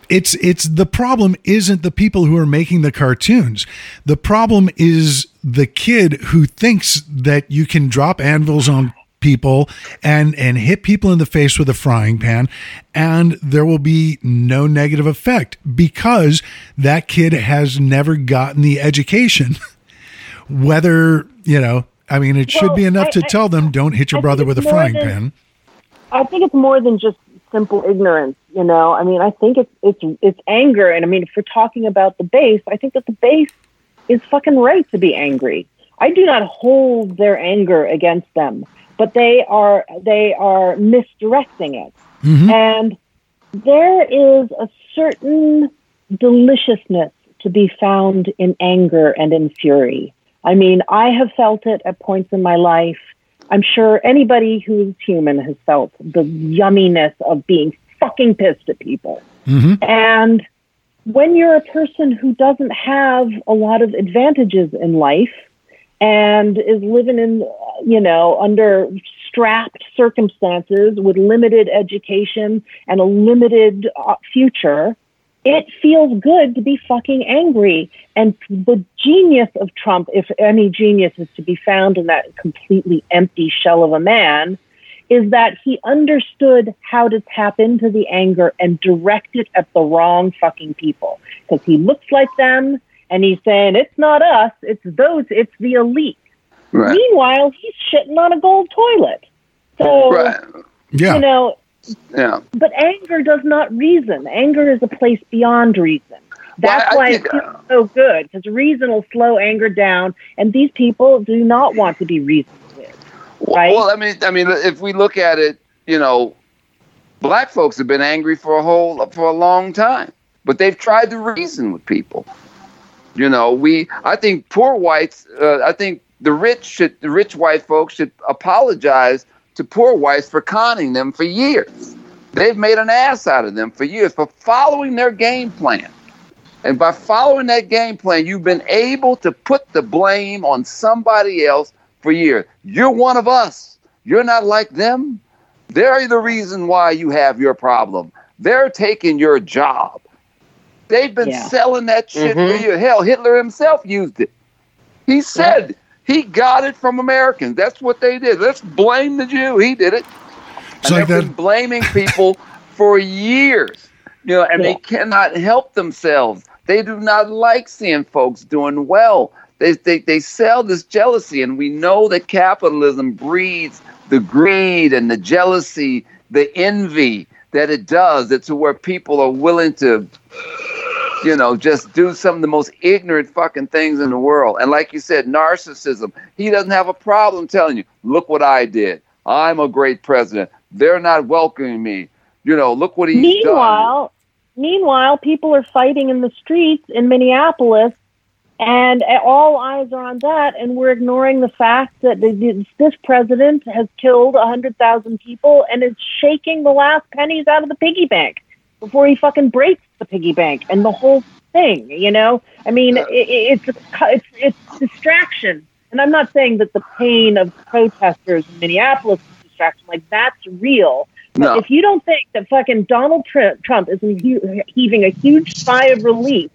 [SPEAKER 1] it's it's the problem isn't the people who are making the cartoons. The problem is the kid who thinks that you can drop anvils on people and and hit people in the face with a frying pan and there will be no negative effect because that kid has never gotten the education whether you know i mean it should be enough
[SPEAKER 2] I-
[SPEAKER 1] to
[SPEAKER 2] I-
[SPEAKER 1] tell them don't hit your
[SPEAKER 2] I
[SPEAKER 1] brother with a frying
[SPEAKER 2] than-
[SPEAKER 1] pan
[SPEAKER 2] I think it's more than just simple ignorance. You know, I mean, I think it's it's it's anger, and I mean, if we're talking about the base, I think that the base is fucking right to be angry. I do not hold their anger against them, but they are they are misdirecting it,
[SPEAKER 1] Mhm.
[SPEAKER 2] and there is a certain deliciousness to be found in anger and in fury. I mean, I have felt it at points in my life. I'm sure anybody who's human has felt the yumminess of being fucking pissed at people. And when you're a person who doesn't have a lot of advantages in life and is living in, you know, under strapped circumstances with limited education and a limited uh, future, it feels good to be fucking angry. And the genius of Trump, if any genius is to be found in that completely empty shell of a man, is that he understood how to tap into the anger and direct it at the wrong fucking people. Because he looks like them and he's saying, it's not us, it's those, it's the elite.
[SPEAKER 4] Right.
[SPEAKER 2] Meanwhile, he's shitting on a gold toilet. So,
[SPEAKER 4] Right.
[SPEAKER 1] Yeah.
[SPEAKER 2] you know,
[SPEAKER 4] Yeah.
[SPEAKER 2] but anger does not reason. Anger is a place beyond reason. That's
[SPEAKER 4] Well, I
[SPEAKER 2] why
[SPEAKER 4] think,
[SPEAKER 2] it feels so good because reason will slow anger down, and these people do not want to be reasoned with. Right?
[SPEAKER 4] Well, I mean, I mean, if we look at it, you know, black folks have been angry for a whole for a long time, but they've tried to reason with people. You know, we. I think poor whites. Uh, I think the rich should, the rich white folks should apologize to poor whites for conning them for years. They've made an ass out of them for years for following their game plan. And by following that game plan, you've been able to put the blame on somebody else for years. You're one of us. You're not like them. They're the reason why you have your problem. They're taking your job. They've been
[SPEAKER 2] Yeah.
[SPEAKER 4] selling that shit
[SPEAKER 3] Mhm.
[SPEAKER 4] for you. Hell, Hitler himself used it. He said he got it from Americans. That's what they did. Let's blame the Jew. He did it.
[SPEAKER 1] It's
[SPEAKER 4] and
[SPEAKER 1] like
[SPEAKER 4] they've
[SPEAKER 1] that-
[SPEAKER 4] been blaming people for years. You know, and
[SPEAKER 2] Yeah.
[SPEAKER 4] they cannot help themselves. They do not like seeing folks doing well. They, they, they sell this jealousy, and we know that capitalism breeds the greed and the jealousy, the envy that it does. It's to where people are willing to, you know, just do some of the most ignorant fucking things in the world. And like you said, narcissism. He doesn't have a problem telling you, look what I did. I'm a great president. They're not welcoming me. You know, look what he's done.
[SPEAKER 2] meanwhile, meanwhile, people are fighting in the streets in Minneapolis, and all eyes are on that, and we're ignoring the fact that this president has killed hundred thousand people and is shaking the last pennies out of the piggy bank before he fucking breaks the piggy bank and the whole thing. You know, I mean,
[SPEAKER 4] Yeah.
[SPEAKER 2] it, it's it's it's distraction. And I'm not saying that the pain of protesters in Minneapolis is distraction. Like that's real. But
[SPEAKER 4] No.
[SPEAKER 2] if you don't think that fucking Donald Tr- Trump is heaving a huge sigh of relief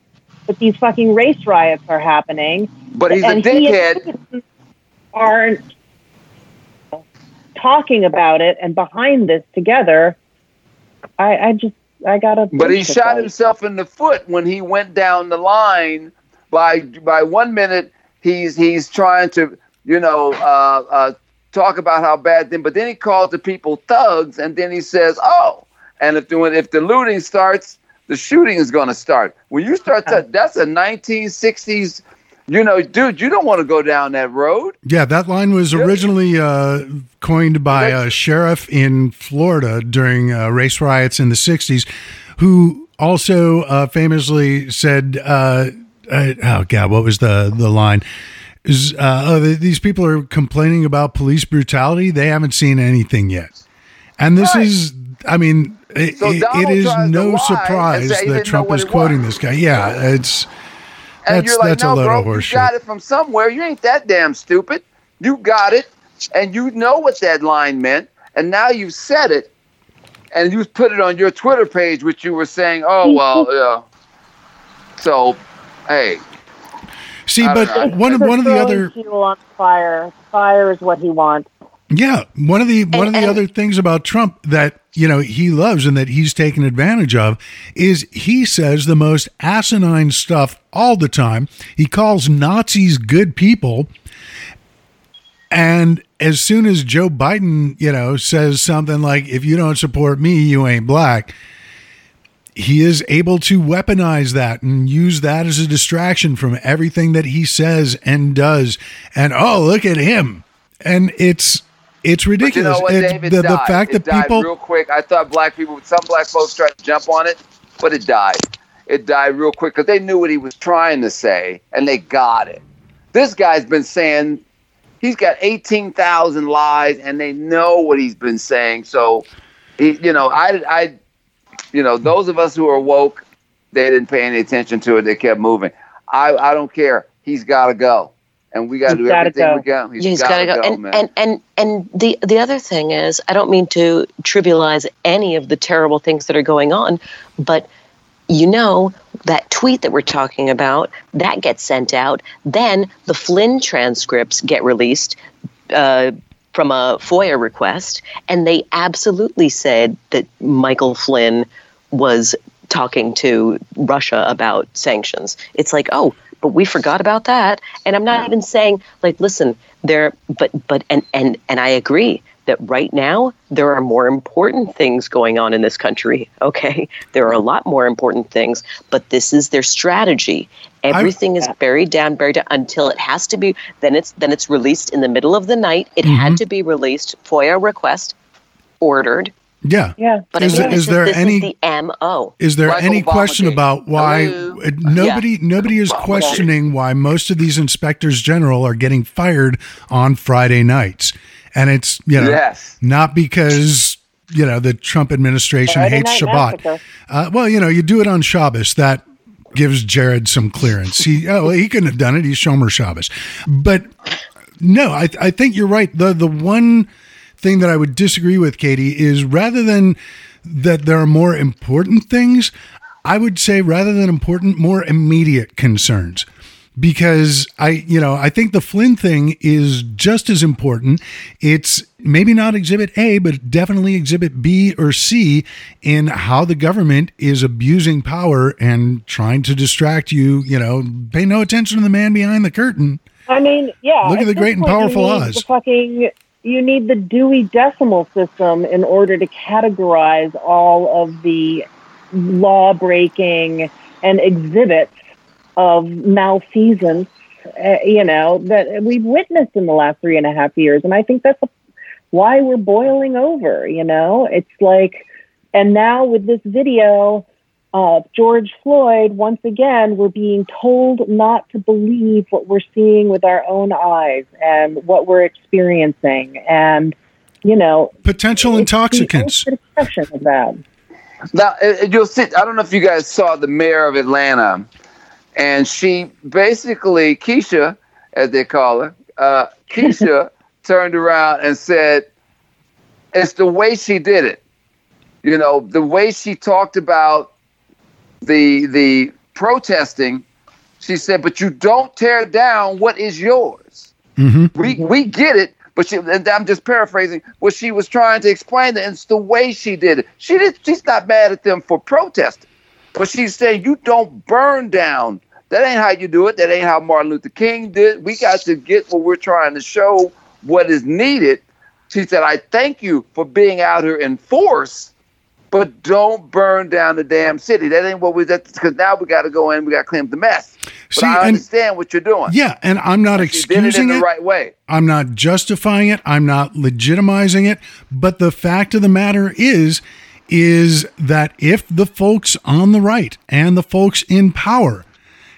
[SPEAKER 2] that these fucking race riots are happening,
[SPEAKER 4] But he's
[SPEAKER 2] and he
[SPEAKER 4] dickhead.
[SPEAKER 2] citizens aren't talking about it and behind this together, I, I just I gotta.
[SPEAKER 4] But he shot
[SPEAKER 2] like.
[SPEAKER 4] himself in the foot when he went down the line. By by one minute, he's he's trying to you know uh, uh, talk about how bad them, but then he calls the people thugs, and then he says, "Oh, and if the if the looting starts, the shooting is going to start." When you start, to, that's a 1960s. You know, dude, you don't want to go down that road.
[SPEAKER 1] Yeah, that line was originally uh, coined by a sheriff in Florida during uh, race riots in the 60s, who also uh, famously said, uh, uh, oh, God, what was the, the line? Is, uh, oh, th- these people are complaining about police brutality. They haven't seen anything yet. And this
[SPEAKER 4] Right.
[SPEAKER 1] is, I mean, it,
[SPEAKER 4] So
[SPEAKER 1] it- it is no surprise that Trump is quoting
[SPEAKER 4] was.
[SPEAKER 1] this guy. Yeah, it's.
[SPEAKER 4] And
[SPEAKER 1] That's-
[SPEAKER 4] you're like,
[SPEAKER 1] that's a
[SPEAKER 4] no,
[SPEAKER 1] load
[SPEAKER 4] bro,
[SPEAKER 1] of
[SPEAKER 4] you
[SPEAKER 1] horseshit.
[SPEAKER 4] got it from somewhere. You ain't that damn stupid. You got it, and you know what that line meant, and now you said it, and you put it on your Twitter page, which you were saying, oh mm-hmm. well, yeah. So, hey,
[SPEAKER 1] See, but
[SPEAKER 4] know.
[SPEAKER 1] one of one of the other
[SPEAKER 2] fuel on fire. Fire is what he wants.
[SPEAKER 1] Yeah, one of the one of the
[SPEAKER 3] and-
[SPEAKER 1] other things about Trump that you know he loves and that he's taken advantage of is he says the most asinine stuff all the time. He calls Nazis good people, and as soon as Joe Biden, you know, says something like "If you don't support me, you ain't black," he is able to weaponize that and use that as a distraction from everything that he says and does. And oh, look at him. And it's It's
[SPEAKER 4] But you
[SPEAKER 1] ridiculous.
[SPEAKER 4] know what, Dave? It
[SPEAKER 1] the, the fact
[SPEAKER 4] it
[SPEAKER 1] that
[SPEAKER 4] died
[SPEAKER 1] people
[SPEAKER 4] real quick. I thought black people, some black folks tried to jump on it, but it died. It died real quick because they knew what he was trying to say and they got it. This guy's been saying he's got eighteen thousand lies, and they know what he's been saying. So, he, you know, I, I, you know, those of us who are woke, they didn't pay any attention to it. They kept moving. I, I don't care. He's got to go, and we got to do
[SPEAKER 2] gotta
[SPEAKER 4] everything
[SPEAKER 2] go.
[SPEAKER 4] we can. He's,
[SPEAKER 3] he's
[SPEAKER 4] got to
[SPEAKER 3] go.
[SPEAKER 4] go,
[SPEAKER 3] and,
[SPEAKER 4] man.
[SPEAKER 3] and and and the the other thing is, I don't mean to trivialize any of the terrible things that are going on, but you know that tweet that we're talking about that gets sent out. Then the Flynn transcripts get released. Uh, from a FOIA request, and they absolutely said that Michael Flynn was talking to Russia about sanctions. It's like, oh, but we forgot about that. And I'm not even saying like, listen, there, but but and and and I agree that right now there are more important things going on in this country. Okay, there are a lot more important things, but this is their strategy. Everything is buried down, buried down until it has to be. Then it's then it's released in the middle of the night. It had mm-hmm. to be released. FOIA request ordered.
[SPEAKER 1] Yeah.
[SPEAKER 2] Yeah.
[SPEAKER 3] But
[SPEAKER 1] Is
[SPEAKER 3] I mean,
[SPEAKER 1] there- is there
[SPEAKER 3] this
[SPEAKER 1] any-
[SPEAKER 3] is the mo?
[SPEAKER 1] Is there
[SPEAKER 4] Like
[SPEAKER 1] any
[SPEAKER 4] Obamagate.
[SPEAKER 1] question about why
[SPEAKER 4] Hello?
[SPEAKER 1] uh, nobody nobody is
[SPEAKER 4] Obamagate.
[SPEAKER 1] questioning why most of these inspectors general are getting fired on Friday nights? And it's you know
[SPEAKER 4] Yes.
[SPEAKER 1] not because you know the Trump administration
[SPEAKER 2] Friday
[SPEAKER 1] hates Shabbat. Uh, well, you know you do it on Shabbos. That gives Jared some clearance. He oh well, he couldn't have done it. He's Shomer Shabbos, but no, I, I think you're right. The the one thing that I would disagree with, Katie, is rather than that there are more important things, I would say rather than important, more immediate concerns. Because I, you know, I think the Flynn thing is just as important. It's maybe not exhibit A, but definitely exhibit B or C in how the government is abusing power and trying to distract you. You know, pay no attention to the man behind the curtain.
[SPEAKER 2] I mean, yeah.
[SPEAKER 1] Look at the great and powerful Oz.
[SPEAKER 2] the fucking, you need the Dewey Decimal System in order to categorize all of the law breaking and exhibits of malfeasance, uh, you know, that we've witnessed in the last three and a half years. And I think that's why we're boiling over, you know? It's like, and now with this video, uh, George Floyd, once again, we're being told not to believe what we're seeing with our own eyes and what we're experiencing. And, you know,
[SPEAKER 1] Potential intoxicants.
[SPEAKER 2] expression of that.
[SPEAKER 4] Now uh, uh, you'll see. I don't know if you guys saw the mayor of Atlanta, and she basically Keisha, as they call her, uh, Keisha turned around and said, "It's the way she did it. You know, the way she talked about the the protesting. She said, but you don't tear down what is yours.
[SPEAKER 1] Mhm.
[SPEAKER 4] We we get it." But she, and I'm just paraphrasing what she was trying to explain. That it's the way she did it. She did. She's not mad at them for protesting, but she's saying you don't burn down. That ain't how you do it. That ain't how Martin Luther King did. We got to get what we're trying to show, what is needed. She said, "I thank you for being out here in force, but don't burn down the damn city. That ain't what we. That's because now we got to go in. We got to clean up the mess. But
[SPEAKER 1] See,
[SPEAKER 4] I
[SPEAKER 1] and-
[SPEAKER 4] understand what you're doing.
[SPEAKER 1] Yeah, and I'm not
[SPEAKER 4] did it in
[SPEAKER 1] excusing
[SPEAKER 4] the right way.
[SPEAKER 1] I'm not justifying it. I'm not legitimizing it. But the fact of the matter is, is that if the folks on the right and the folks in power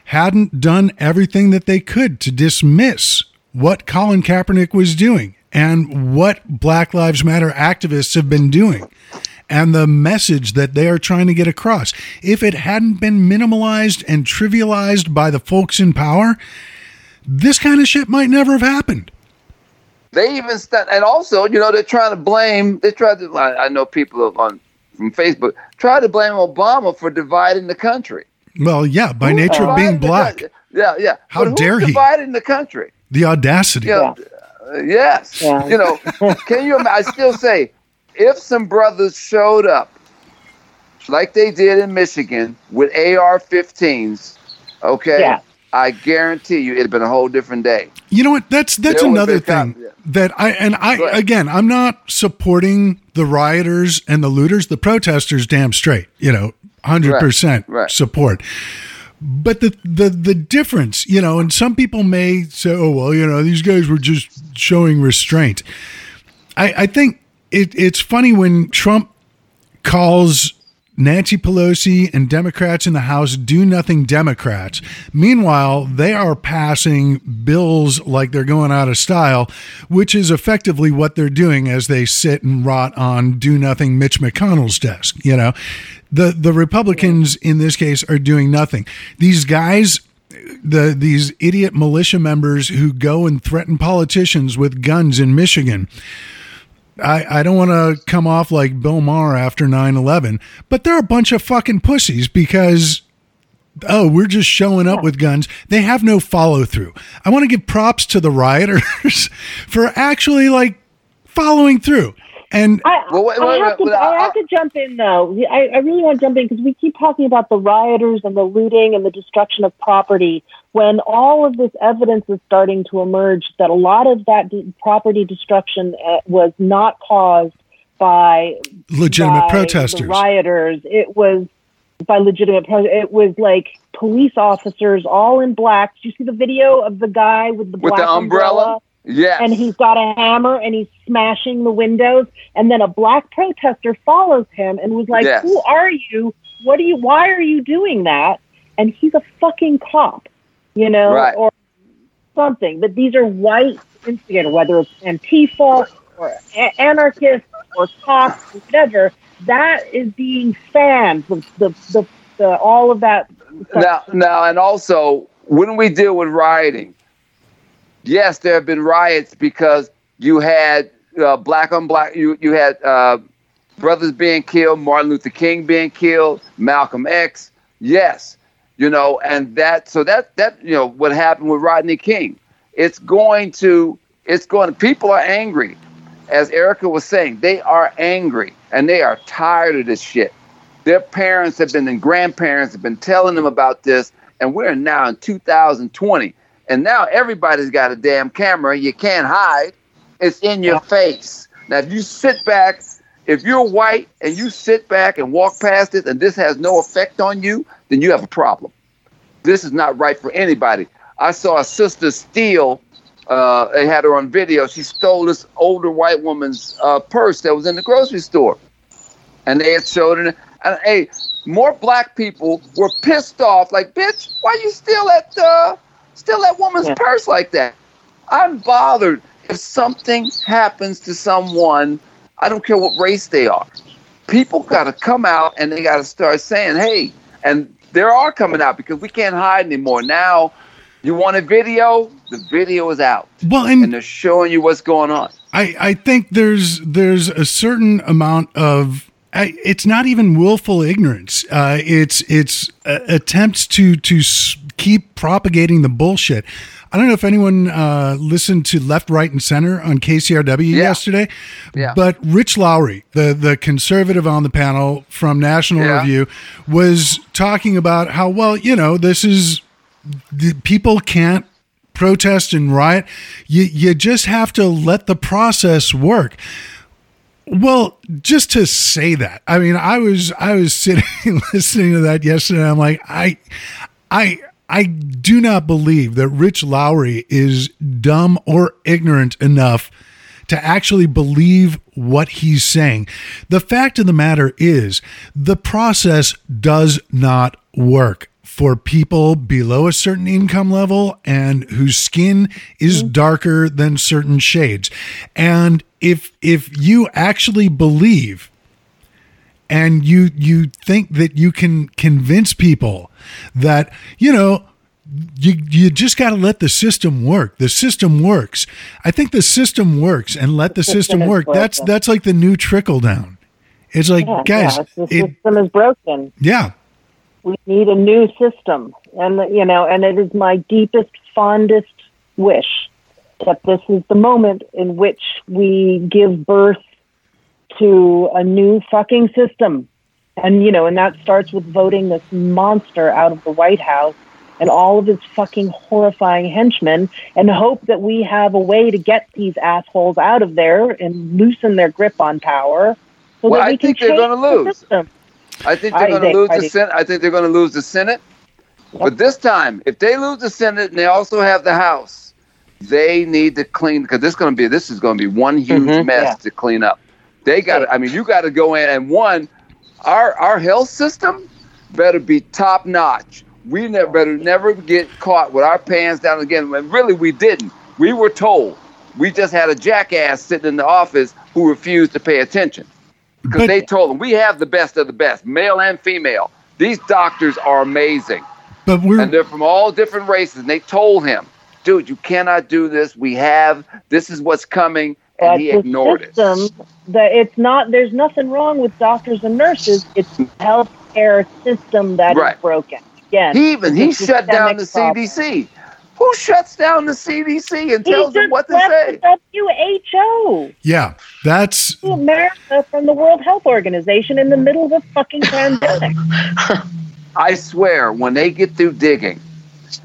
[SPEAKER 1] hadn't done everything that they could to dismiss what Colin Kaepernick was doing and what Black Lives Matter activists have been doing and the message that they are trying to get across, if it hadn't been minimalized and trivialized by the folks in power, this kind of shit might never have happened.
[SPEAKER 4] They even st- and also, you know, they're trying to blame. They tried to. I, I know people on from Facebook try to blame Obama for dividing the country.
[SPEAKER 1] Well, yeah, by
[SPEAKER 4] Who's
[SPEAKER 1] nature of being black,
[SPEAKER 4] coun- Yeah, yeah.
[SPEAKER 1] How
[SPEAKER 4] But who's
[SPEAKER 1] dare he?
[SPEAKER 4] Dividing the country.
[SPEAKER 1] the audacity.
[SPEAKER 4] You know, uh, yes.
[SPEAKER 2] Yeah.
[SPEAKER 4] You know, can you? I still say, if some brothers showed up, like they did in Michigan with AR-15s, okay,
[SPEAKER 2] Yeah.
[SPEAKER 4] I guarantee you, it'd have been a whole different day.
[SPEAKER 1] You know what? That's that's
[SPEAKER 4] There
[SPEAKER 1] another thing
[SPEAKER 4] yeah.
[SPEAKER 1] that I and I again, I'm not supporting the rioters and the looters, the protesters. Damn straight, you know, hundred percent
[SPEAKER 4] Right, right.
[SPEAKER 1] support. But the the the difference, you know, and some people may say, "Oh well, you know, these guys were just showing restraint." I, I think it, it's funny when Trump calls Nancy Pelosi and Democrats in the House do nothing Democrats. Meanwhile, they are passing bills like they're going out of style, which is effectively what they're doing as they sit and rot on do nothing Mitch McConnell's desk. You know, the the Republicans in this case are doing nothing. These guys the these idiot militia members who go and threaten politicians with guns in Michigan. I, I don't want to come off like Bill Maher after 9 11, but they're a bunch of fucking pussies because, oh, we're just showing up with guns. They have no follow through. I want to give props to the rioters for actually like following through. And
[SPEAKER 2] I,
[SPEAKER 4] Well, wait,
[SPEAKER 2] I have,
[SPEAKER 4] wait,
[SPEAKER 2] to,
[SPEAKER 4] wait,
[SPEAKER 2] I
[SPEAKER 4] I-
[SPEAKER 2] have to jump in though. I, I really want to jump in because we keep talking about the rioters and the looting and the destruction of property when all of this evidence is starting to emerge that a lot of that de- property destruction uh, was not caused by
[SPEAKER 1] legitimate
[SPEAKER 2] by the
[SPEAKER 1] protesters.
[SPEAKER 2] rioters. It was by legitimate. Pro- it was like police officers all in black. Did you see the video of the guy with the
[SPEAKER 4] With
[SPEAKER 2] black
[SPEAKER 4] the umbrella? Yes.
[SPEAKER 2] and he's got a hammer and he's smashing the windows and then a black protester follows him and was like
[SPEAKER 4] Yes.
[SPEAKER 2] who are you what do you why are you doing that and he's a fucking cop you know
[SPEAKER 4] Right.
[SPEAKER 2] or something but these are white instigators whether it's antifa or a- anarchists or cops or whatever that is being fanned the the, the, the all of that
[SPEAKER 4] now, now, and also when we deal with rioting, yes, there have been riots because you had uh, black on black. You you had uh, brothers being killed, Martin Luther King being killed, Malcolm X. Yes, you know, and that so that that you know what happened with Rodney King. It's going to it's going. to, People are angry, as Erika was saying. They are angry and they are tired of this shit. Their parents have been and grandparents have been telling them about this, and we're now in 2020, and now everybody's got a damn camera. You can't hide. It's in your face. Now, if you sit back, if you're white and you sit back and walk past it, and this has no effect on you, then you have a problem. This is not right for anybody. I saw a sister steal. Uh, they had her on video. She stole this older white woman's uh, purse that was in the grocery store and they had showed it. And hey, more black people were pissed off, like, bitch, why you steal that uh, steal that woman's
[SPEAKER 2] Yeah.
[SPEAKER 4] purse like that? I'm bothered if something happens to someone. I don't care what race they are. People got to come out and they got to start saying, hey, and they are coming out because we can't hide anymore. Now, you want a video? The video is out,
[SPEAKER 1] well,
[SPEAKER 4] and
[SPEAKER 1] and
[SPEAKER 4] they're showing you what's going on.
[SPEAKER 1] I, I think there's there's a certain amount of I, it's not even willful ignorance. Uh, it's it's uh, attempts to to s- keep propagating the bullshit. I don't know if anyone uh, listened to Left, Right, and Center on KCRW yesterday,
[SPEAKER 4] Yeah.
[SPEAKER 1] but Rich Lowry, the the conservative on the panel from National
[SPEAKER 4] Yeah.
[SPEAKER 1] Review, was talking about how well you know this is the people can't protest and riot. You you just have to let the process work. Well, just to say that, I mean, I was I was sitting listening to that yesterday. I'm like, I, I, I do not believe that Rich Lowry is dumb or ignorant enough to actually believe what he's saying. The fact of the matter is, the process does not work for people below a certain income level and whose skin is mm. darker than certain shades. And if if you actually believe and you you think that you can convince people that you know you you just got to let the system work. The system works. I think the system works and let the system
[SPEAKER 2] system
[SPEAKER 1] work. That's
[SPEAKER 2] broken.
[SPEAKER 1] that's like the new trickle down. It's like
[SPEAKER 2] Yeah,
[SPEAKER 1] guys
[SPEAKER 2] yeah, the
[SPEAKER 1] it,
[SPEAKER 2] system is broken.
[SPEAKER 1] yeah.
[SPEAKER 2] We need a new system, and you know, and it is my deepest, fondest wish that this is the moment in which we give birth to a new fucking system, and you know, and that starts with voting this monster out of the White House and all of his fucking horrifying henchmen, and hope that we have a way to get these assholes out of there and loosen their grip on power. So
[SPEAKER 4] Well,
[SPEAKER 2] that
[SPEAKER 4] I
[SPEAKER 2] can
[SPEAKER 4] think they're gonna lose.
[SPEAKER 2] system.
[SPEAKER 4] I think they're going to lose
[SPEAKER 2] I
[SPEAKER 4] the
[SPEAKER 2] think-
[SPEAKER 4] Senate. I think they're going to lose the Senate. But this time, if they lose the Senate and they also have the House, They need to clean because this is going to be this is going to be one huge
[SPEAKER 3] Mhm.
[SPEAKER 4] mess
[SPEAKER 2] Yeah.
[SPEAKER 4] to clean up. They got. to I mean, you got to go in and one, our our health system better be top notch. We never better never get caught with our pants down again. And really, we didn't. We were told. We just had a jackass sitting in the office who refused to pay attention because they told him we have the best of the best, male and female. These doctors are amazing
[SPEAKER 1] But we're
[SPEAKER 4] and they're from all different races. And they told him, dude, you cannot do this. We have, this is what's coming. And
[SPEAKER 2] That's
[SPEAKER 4] he
[SPEAKER 2] the
[SPEAKER 4] ignored
[SPEAKER 2] system
[SPEAKER 4] it.
[SPEAKER 2] that it's not there's nothing wrong with doctors and nurses. It's the healthcare system that is
[SPEAKER 4] Right.
[SPEAKER 2] broken. Again,
[SPEAKER 4] He even, he shut down the
[SPEAKER 2] problem.
[SPEAKER 4] CDC. Who shuts down the CDC and
[SPEAKER 2] He
[SPEAKER 4] tells them what to
[SPEAKER 2] left
[SPEAKER 4] say?
[SPEAKER 2] the WHO,
[SPEAKER 1] yeah, that's
[SPEAKER 2] America, from the World Health Organization in the middle of a fucking pandemic.
[SPEAKER 4] I swear, when they get through digging,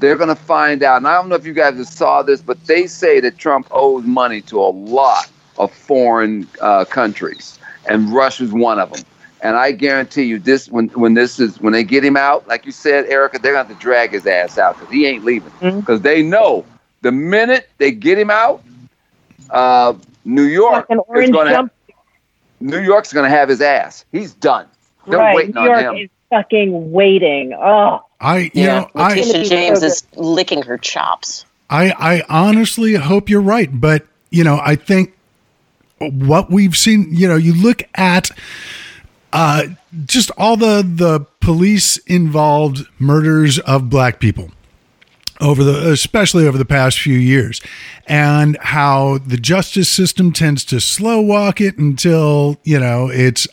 [SPEAKER 4] they're going to find out. And I don't know if you guys saw this, but they say that Trump owes money to a lot of foreign uh, countries, and Russia's one of them. And I guarantee you, this when when this is when they get him out, like you said, Erika, they're going to have to drag his ass out because he ain't leaving. Because they know the minute they get him out, uh, New York
[SPEAKER 2] Fucking
[SPEAKER 4] is going to. New York's going to have his ass. He's done. They're
[SPEAKER 2] right,
[SPEAKER 4] waiting
[SPEAKER 2] New
[SPEAKER 4] on
[SPEAKER 2] York
[SPEAKER 4] him.
[SPEAKER 2] is fucking waiting. Oh,
[SPEAKER 1] I you
[SPEAKER 3] Yeah,
[SPEAKER 1] know I
[SPEAKER 3] Letitia
[SPEAKER 2] I-
[SPEAKER 3] James is licking her chops.
[SPEAKER 1] I I honestly hope you're right, but you know, I think what we've seen, you know, you look at uh just all the the police involved murders of black people over the especially over the past few years and how the justice system tends to slow walk it until you know it's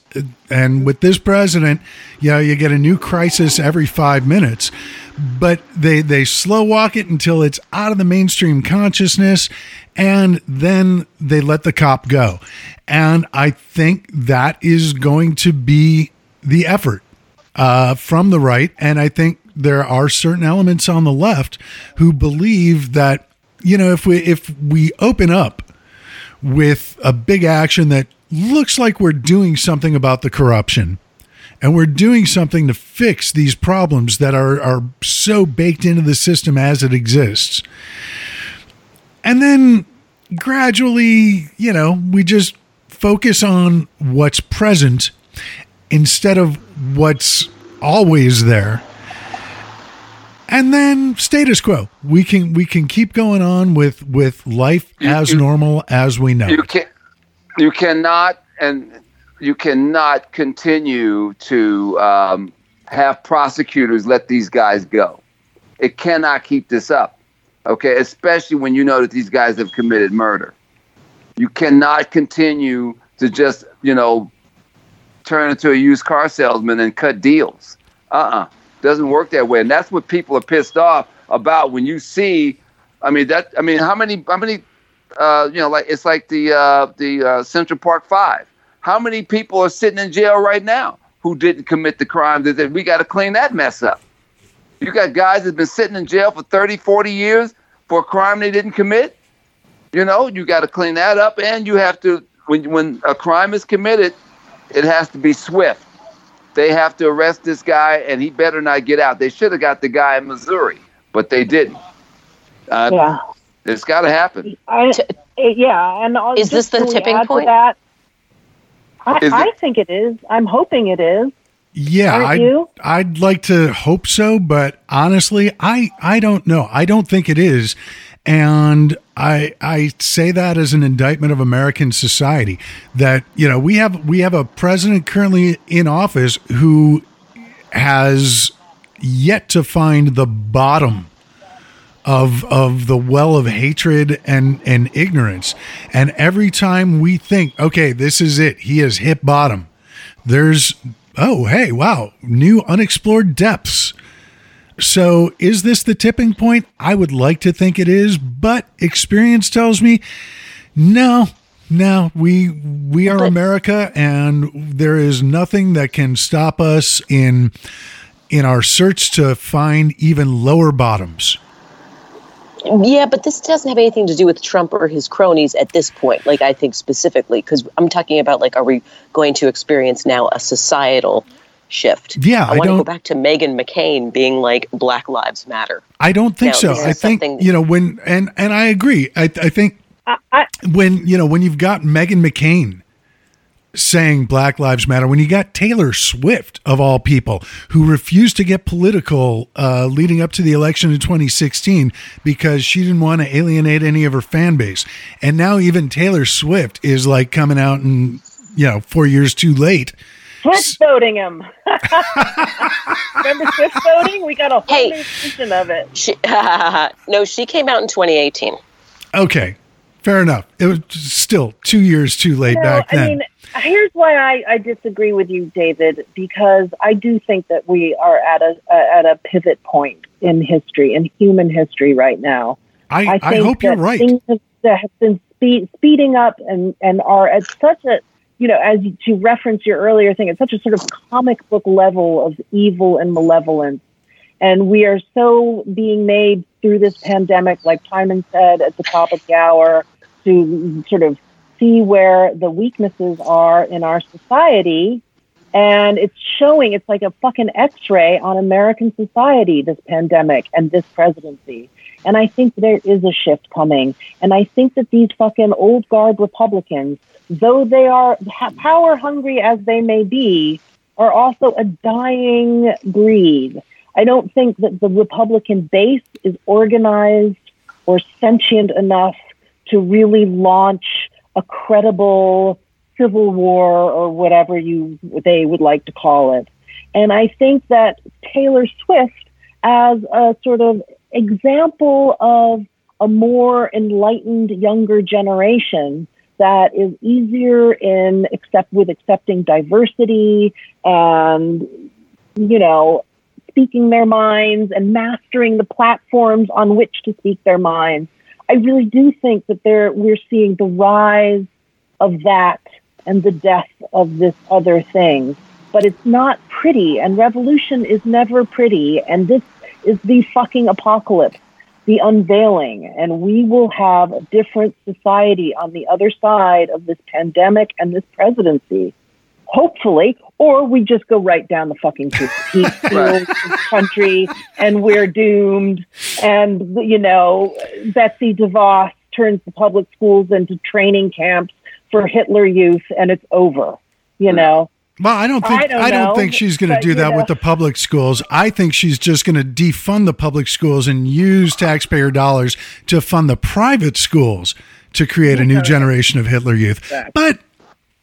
[SPEAKER 1] and with this president you know you get a new crisis every 5 minutes but they they slow walk it until it's out of the mainstream consciousness and then they let the cop go. And i think that is going to be the effort uh, from the right, and I think there are certain elements on the left who believe that you know if we if we open up with a big action that looks like we're doing something about the corruption and we're doing something to fix these problems that are are so baked into the system as it exists and then gradually you know we just focus on what's present instead of what's always there and then status quo. We can we can keep going on with with life
[SPEAKER 4] You-
[SPEAKER 1] as
[SPEAKER 4] you-
[SPEAKER 1] normal as we know.
[SPEAKER 4] You can you cannot and you cannot continue to um, have prosecutors let these guys go. It cannot keep this up okay? Especially when you know that these guys have committed murder. You cannot continue to just you know turn into a used car salesman and cut deals. Uh-uh doesn't work that way and that's what people are pissed off about when you see i mean that i mean how many how many uh, you know, like it's like the uh, the uh, Central Park Five. How many people are sitting in jail right now who didn't commit the crime? That we got to clean that mess up. You got guys that've been sitting in jail for 30, 40 years for a crime they didn't commit. You know, you got to clean that up, and you have to when when a crime is committed, it has to be swift. They have to arrest this guy, and he better not get out. They should have got the guy in Missouri, but they didn't. Uh,
[SPEAKER 2] yeah.
[SPEAKER 4] It's got to happen.
[SPEAKER 2] I, yeah, and I'll-
[SPEAKER 3] Is this the tipping point?
[SPEAKER 2] That, I,
[SPEAKER 4] Is it-
[SPEAKER 2] I think it is. I'm hoping it is.
[SPEAKER 1] Yeah,
[SPEAKER 2] Aren't
[SPEAKER 1] I'd,
[SPEAKER 2] you?
[SPEAKER 1] I'd like to hope so, but honestly, I I don't know. I don't think it is, and I I say that as an indictment of American society. That you know we have we have a president currently in office who has yet to find the bottom of of the well of hatred and and ignorance and every time we think okay this is it he has hit bottom there's oh hey wow new unexplored depths so is this the tipping point i would like to think it is but experience tells me no no we we are america and there is nothing that can stop us in in our search to find even lower bottoms
[SPEAKER 3] Yeah, but this doesn't have anything to do with Trump or his cronies at this point. Like I think specifically, because I'm talking about like, are we going to experience now a societal shift.
[SPEAKER 1] Yeah,
[SPEAKER 3] I
[SPEAKER 1] I
[SPEAKER 3] want to go back to Meghan McCain being like Black Lives Matter.
[SPEAKER 1] I don't think
[SPEAKER 3] No,
[SPEAKER 1] so. I think you know when and and I agree. I I think
[SPEAKER 2] I, I,
[SPEAKER 1] when you know when you've got Meghan McCain saying Black Lives Matter, when you got Taylor Swift of all people who refused to get political uh, leading up to the election in 2016 because she didn't want to alienate any of her fan base, and now even Taylor Swift is like coming out and you know four years too late.
[SPEAKER 2] Swift voting him. Remember Swift voting? We got a whole
[SPEAKER 3] Hey.
[SPEAKER 2] new version of it.
[SPEAKER 3] She, no, she came out in 2018.
[SPEAKER 1] Okay, fair enough. It was still two years too late
[SPEAKER 2] No,
[SPEAKER 1] back
[SPEAKER 2] I
[SPEAKER 1] then.
[SPEAKER 2] mean, here's why I, I disagree with you, David, because I do think that we are at a, a at a pivot point in history, in human history, right now.
[SPEAKER 1] I,
[SPEAKER 2] I,
[SPEAKER 1] I, hope you're right.
[SPEAKER 2] Things have, that have been speed, speeding up and, and are at such a, you know, as you- to reference your earlier thing, it's such a sort of comic book level of evil and malevolence. And we are so being made through this pandemic, like Timon said at the top of the hour, to sort of see where the weaknesses are in our society. And it's showing, it's like a fucking x ray on American society, this pandemic and this presidency. And I think there is a shift coming. And I think that these fucking old guard Republicans, though they are power hungry as they may be, are also a dying breed. I don't think that the Republican base is organized or sentient enough to really launch a credible civil war or whatever you they would like to call it. And I think that Taylor Swift as a sort of example of a more enlightened younger generation that is easier in accept with accepting diversity and you know speaking their minds and mastering the platforms on which to speak their minds. I really do think that there we're seeing the rise of that and the death of this other thing. But it's not pretty, and revolution is never pretty, and this is the fucking apocalypse, the unveiling, and we will have a different society on the other side of this pandemic and this presidency. Hopefully, or we just go right down the fucking heat field country and we're doomed. And, you know, Betsy DeVos turns the public schools into training camps for Hitler youth and it's over, you know?
[SPEAKER 1] Well, I don't think
[SPEAKER 2] I
[SPEAKER 1] I
[SPEAKER 2] don't
[SPEAKER 1] don't,
[SPEAKER 2] know,
[SPEAKER 1] think she's going to do that
[SPEAKER 2] know.
[SPEAKER 1] with the public schools. I think she's just going to defund the public schools and use taxpayer dollars to fund the private schools to create a new generation of Hitler youth. But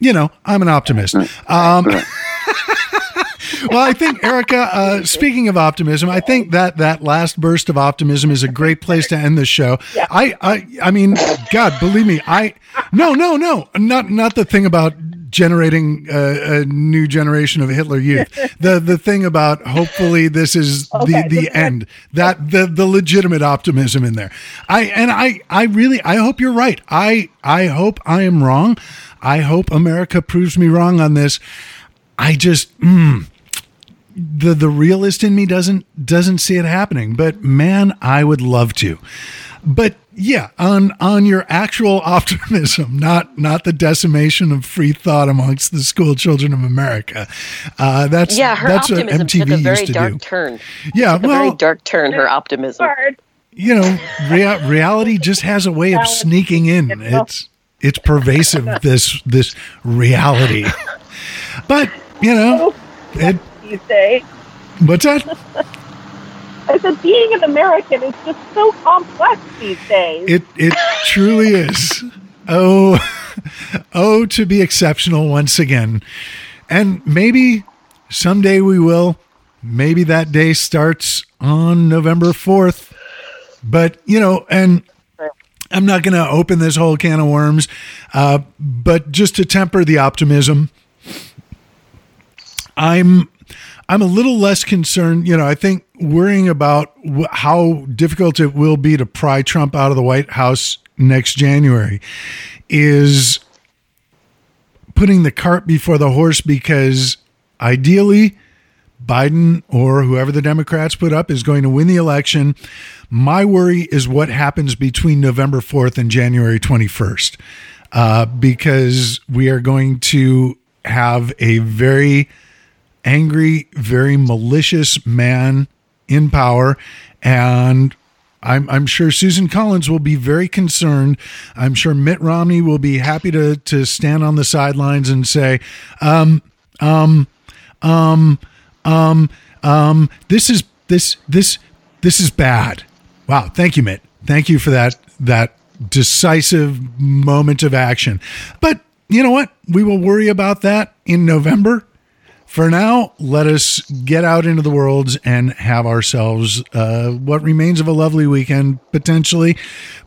[SPEAKER 1] you know, I'm an optimist. Um, well, I think Erika. Uh, speaking of optimism, I think that that last burst of optimism is a great place to end this show. I, I, I mean, God, believe me, I. No, no, no, not not the thing about generating a, a new generation of Hitler youth. The the thing about hopefully this is
[SPEAKER 2] Okay,
[SPEAKER 1] the the end. That the the legitimate optimism in there. I and I I really I hope you're right. I I hope I am wrong. I hope America proves me wrong on this. I just mm, the the realist in me doesn't doesn't see it happening. But man, I would love to. But yeah, on on your actual optimism, not not the decimation of free thought amongst the school children of America. Uh, that's
[SPEAKER 3] Yeah, her
[SPEAKER 1] that's what
[SPEAKER 3] optimism
[SPEAKER 1] MTV
[SPEAKER 3] took a very
[SPEAKER 1] used to
[SPEAKER 3] dark
[SPEAKER 1] do.
[SPEAKER 3] turn.
[SPEAKER 1] Yeah,
[SPEAKER 3] A very
[SPEAKER 1] well,
[SPEAKER 3] dark turn, her optimism.
[SPEAKER 1] You know, rea- reality just has a way of sneaking in. It's it's pervasive. This this reality, but you know, it,
[SPEAKER 2] You say.
[SPEAKER 1] what's that?
[SPEAKER 2] I said, being an American is just so complex these days.
[SPEAKER 1] It it truly is. Oh, oh, to be exceptional once again, and maybe someday we will. Maybe that day starts on November fourth. But you know, and I'm not going to open this whole can of worms. Uh, but just to temper the optimism, I'm I'm a little less concerned. You know, I think worrying about wh- how difficult it will be to pry Trump out of the White House next January is putting the cart before the horse because ideally Biden or whoever the Democrats put up is going to win the election. My worry is what happens between November 4th and January 21st, uh, because we are going to have a very angry, very malicious man in power. And I'm, I'm sure Susan Collins will be very concerned. I'm sure Mitt Romney will be happy to, to stand on the sidelines and say, um, um, um, um, um, this is, this, this, this is bad. Wow. Thank you, Mitt. Thank you for that, that decisive moment of action. But you know what? We will worry about that in November. For now, let us get out into the worlds and have ourselves uh, what remains of a lovely weekend, potentially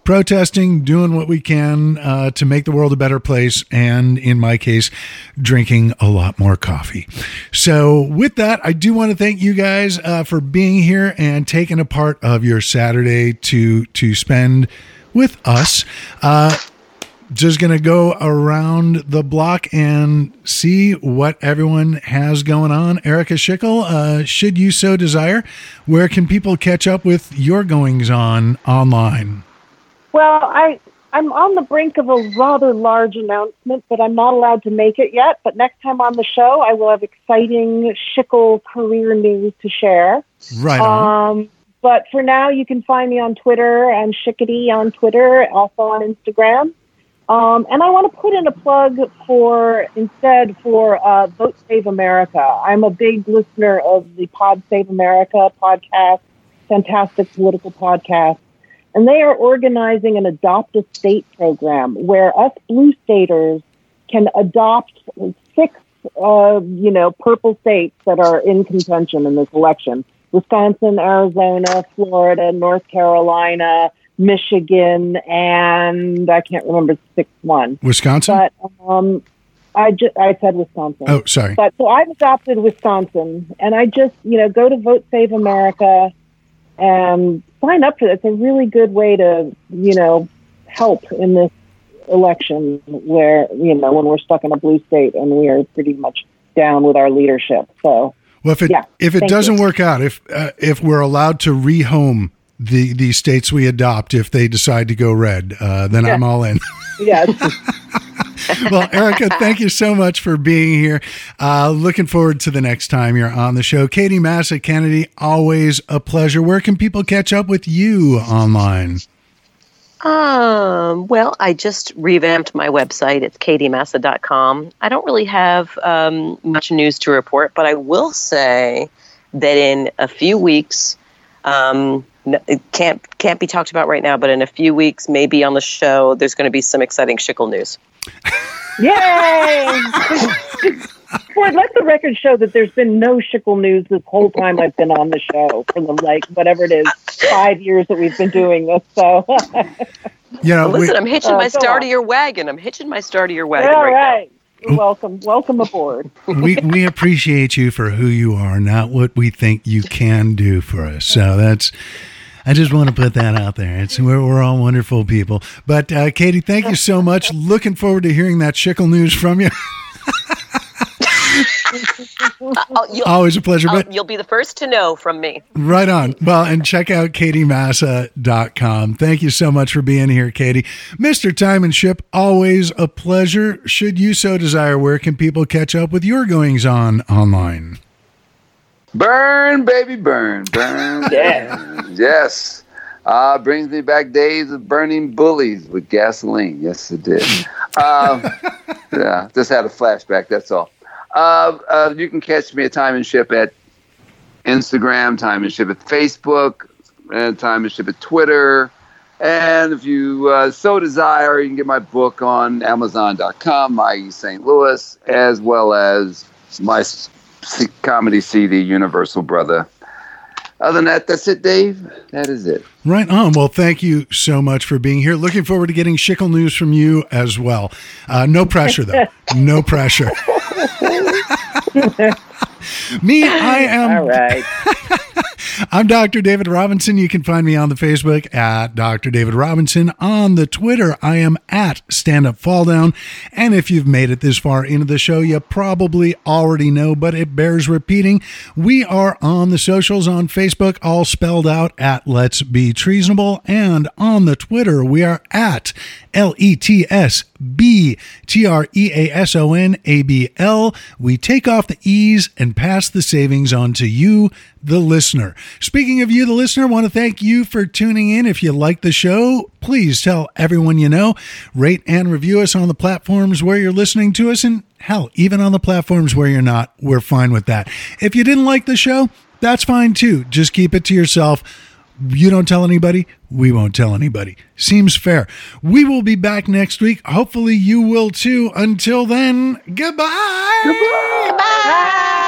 [SPEAKER 1] protesting, doing what we can uh, to make the world a better place, and in my case, drinking a lot more coffee. So, with that, I do want to thank you guys uh, for being here and taking a part of your Saturday to to spend with us. Uh, just going to go around the block and see what everyone has going on. Erika Schickel, uh, should you so desire, where can people catch up with your goings on online?
[SPEAKER 2] Well, I I'm on the brink of a rather large announcement, but I'm not allowed to make it yet. But next time on the show, I will have exciting Schickel career news to share.
[SPEAKER 1] Right.
[SPEAKER 2] Um, but for now, you can find me on Twitter and Shickety on Twitter, also on Instagram. Um, and I want to put in a plug for instead for uh, Vote Save America. I'm a big listener of the Pod Save America podcast, fantastic political podcast. And they are organizing an adopt a state program where us blue staters can adopt six, uh, you know, purple states that are in contention in this election. Wisconsin, Arizona, Florida, North Carolina, Michigan, and I can't remember the sixth one.
[SPEAKER 1] Wisconsin?
[SPEAKER 2] But um, I just I said Wisconsin.
[SPEAKER 1] Oh, sorry.
[SPEAKER 2] But so I've adopted Wisconsin, and I just you know go to Vote Save America and sign up for it. It's a really good way to you know help in this election where you know when we're stuck in a blue state and we are pretty much down with our leadership. So
[SPEAKER 1] well, if it
[SPEAKER 2] yeah,
[SPEAKER 1] if it doesn't
[SPEAKER 2] you.
[SPEAKER 1] work out, if uh, if we're allowed to rehome the the states we adopt, if they decide to go red, uh, then I'm all in.
[SPEAKER 2] yes.
[SPEAKER 1] well, Erika, thank you so much for being here. Uh, looking forward to the next time you're on the show. Katie Massa Kennedy, always a pleasure. Where can people catch up with you online?
[SPEAKER 3] Um, well, I just revamped my website. It's katiemassa.com. I don't really have um, much news to report, but I will say that in a few weeks, um, n- it can't can't be talked about right now, but in a few weeks, maybe on the show, there's going to be some exciting Schickel news.
[SPEAKER 2] Yay! Boy, let the record show that there's been no Schickel news this whole time I've been on the show for the like whatever it is five years that we've been doing this. So
[SPEAKER 1] You know, we-
[SPEAKER 3] Listen, I'm hitching
[SPEAKER 2] Uh,
[SPEAKER 3] my star
[SPEAKER 2] on.
[SPEAKER 3] to your wagon. I'm hitching my star to your wagon
[SPEAKER 2] all
[SPEAKER 3] right,
[SPEAKER 2] right, welcome, welcome aboard.
[SPEAKER 1] we we appreciate you for who you are, not what we think you can do for us. So that's. I just want to put that out there. It's we're, we're all wonderful people. But uh, Katie, thank you so much. Looking forward to hearing that Schickel news from you.
[SPEAKER 3] now. Oh,
[SPEAKER 1] Always a pleasure.
[SPEAKER 3] oh,
[SPEAKER 1] But
[SPEAKER 3] you'll be the first to know from me.
[SPEAKER 1] Right on. Well, and check out katiemassa.com. Thank you so much for being here, Katie. Mr. Time and Ship, always a pleasure. Should you so desire, where can people catch up with your goings on online?
[SPEAKER 4] Burn, baby, burn, burn.
[SPEAKER 2] Yeah.
[SPEAKER 4] Yes. Uh, brings me back days of burning bullies with gasoline. Yes, it did. um, yeah, just had a flashback. That's all. Uh, uh, you can catch me at Time and Ship at Instagram, Time and Ship at Facebook, and Time and Ship at Twitter. And if you uh, so desire, you can get my book on Amazon.com, My St. Louis, as well as my s- c- comedy CD, Universal Brother. Other than that, that's it, Dave. That is it.
[SPEAKER 1] Right on. Well, thank you so much for being here. Looking forward to getting Schickel news from you as well. Uh, no pressure, though. No pressure. Me, I am
[SPEAKER 2] All right.
[SPEAKER 1] I'm Dr. David Robinson. You can find me on the Facebook at Dr. David Robinson. On the Twitter, I am at Stand Up Fall Down. And if you've made it this far into the show, you probably already know, but it bears repeating. We are on the socials on Facebook, all spelled out at Let's Be Treasonable. And on the Twitter, we are at L E T S B T R E A S O N A B L. We take off the E's and pass the savings on to you, the listener. Speaking of you, the listener, want to thank you for tuning in. If you like the show, please tell everyone you know. Rate and review us on the platforms where you're listening to us, and hell, even on the platforms where you're not, we're fine with that. If you didn't like the show, that's fine too. Just keep it to yourself. You don't tell anybody, we won't tell anybody. Seems fair. We will be back next week. Hopefully, you will too. Until then, goodbye.
[SPEAKER 4] Goodbye.
[SPEAKER 3] Bye.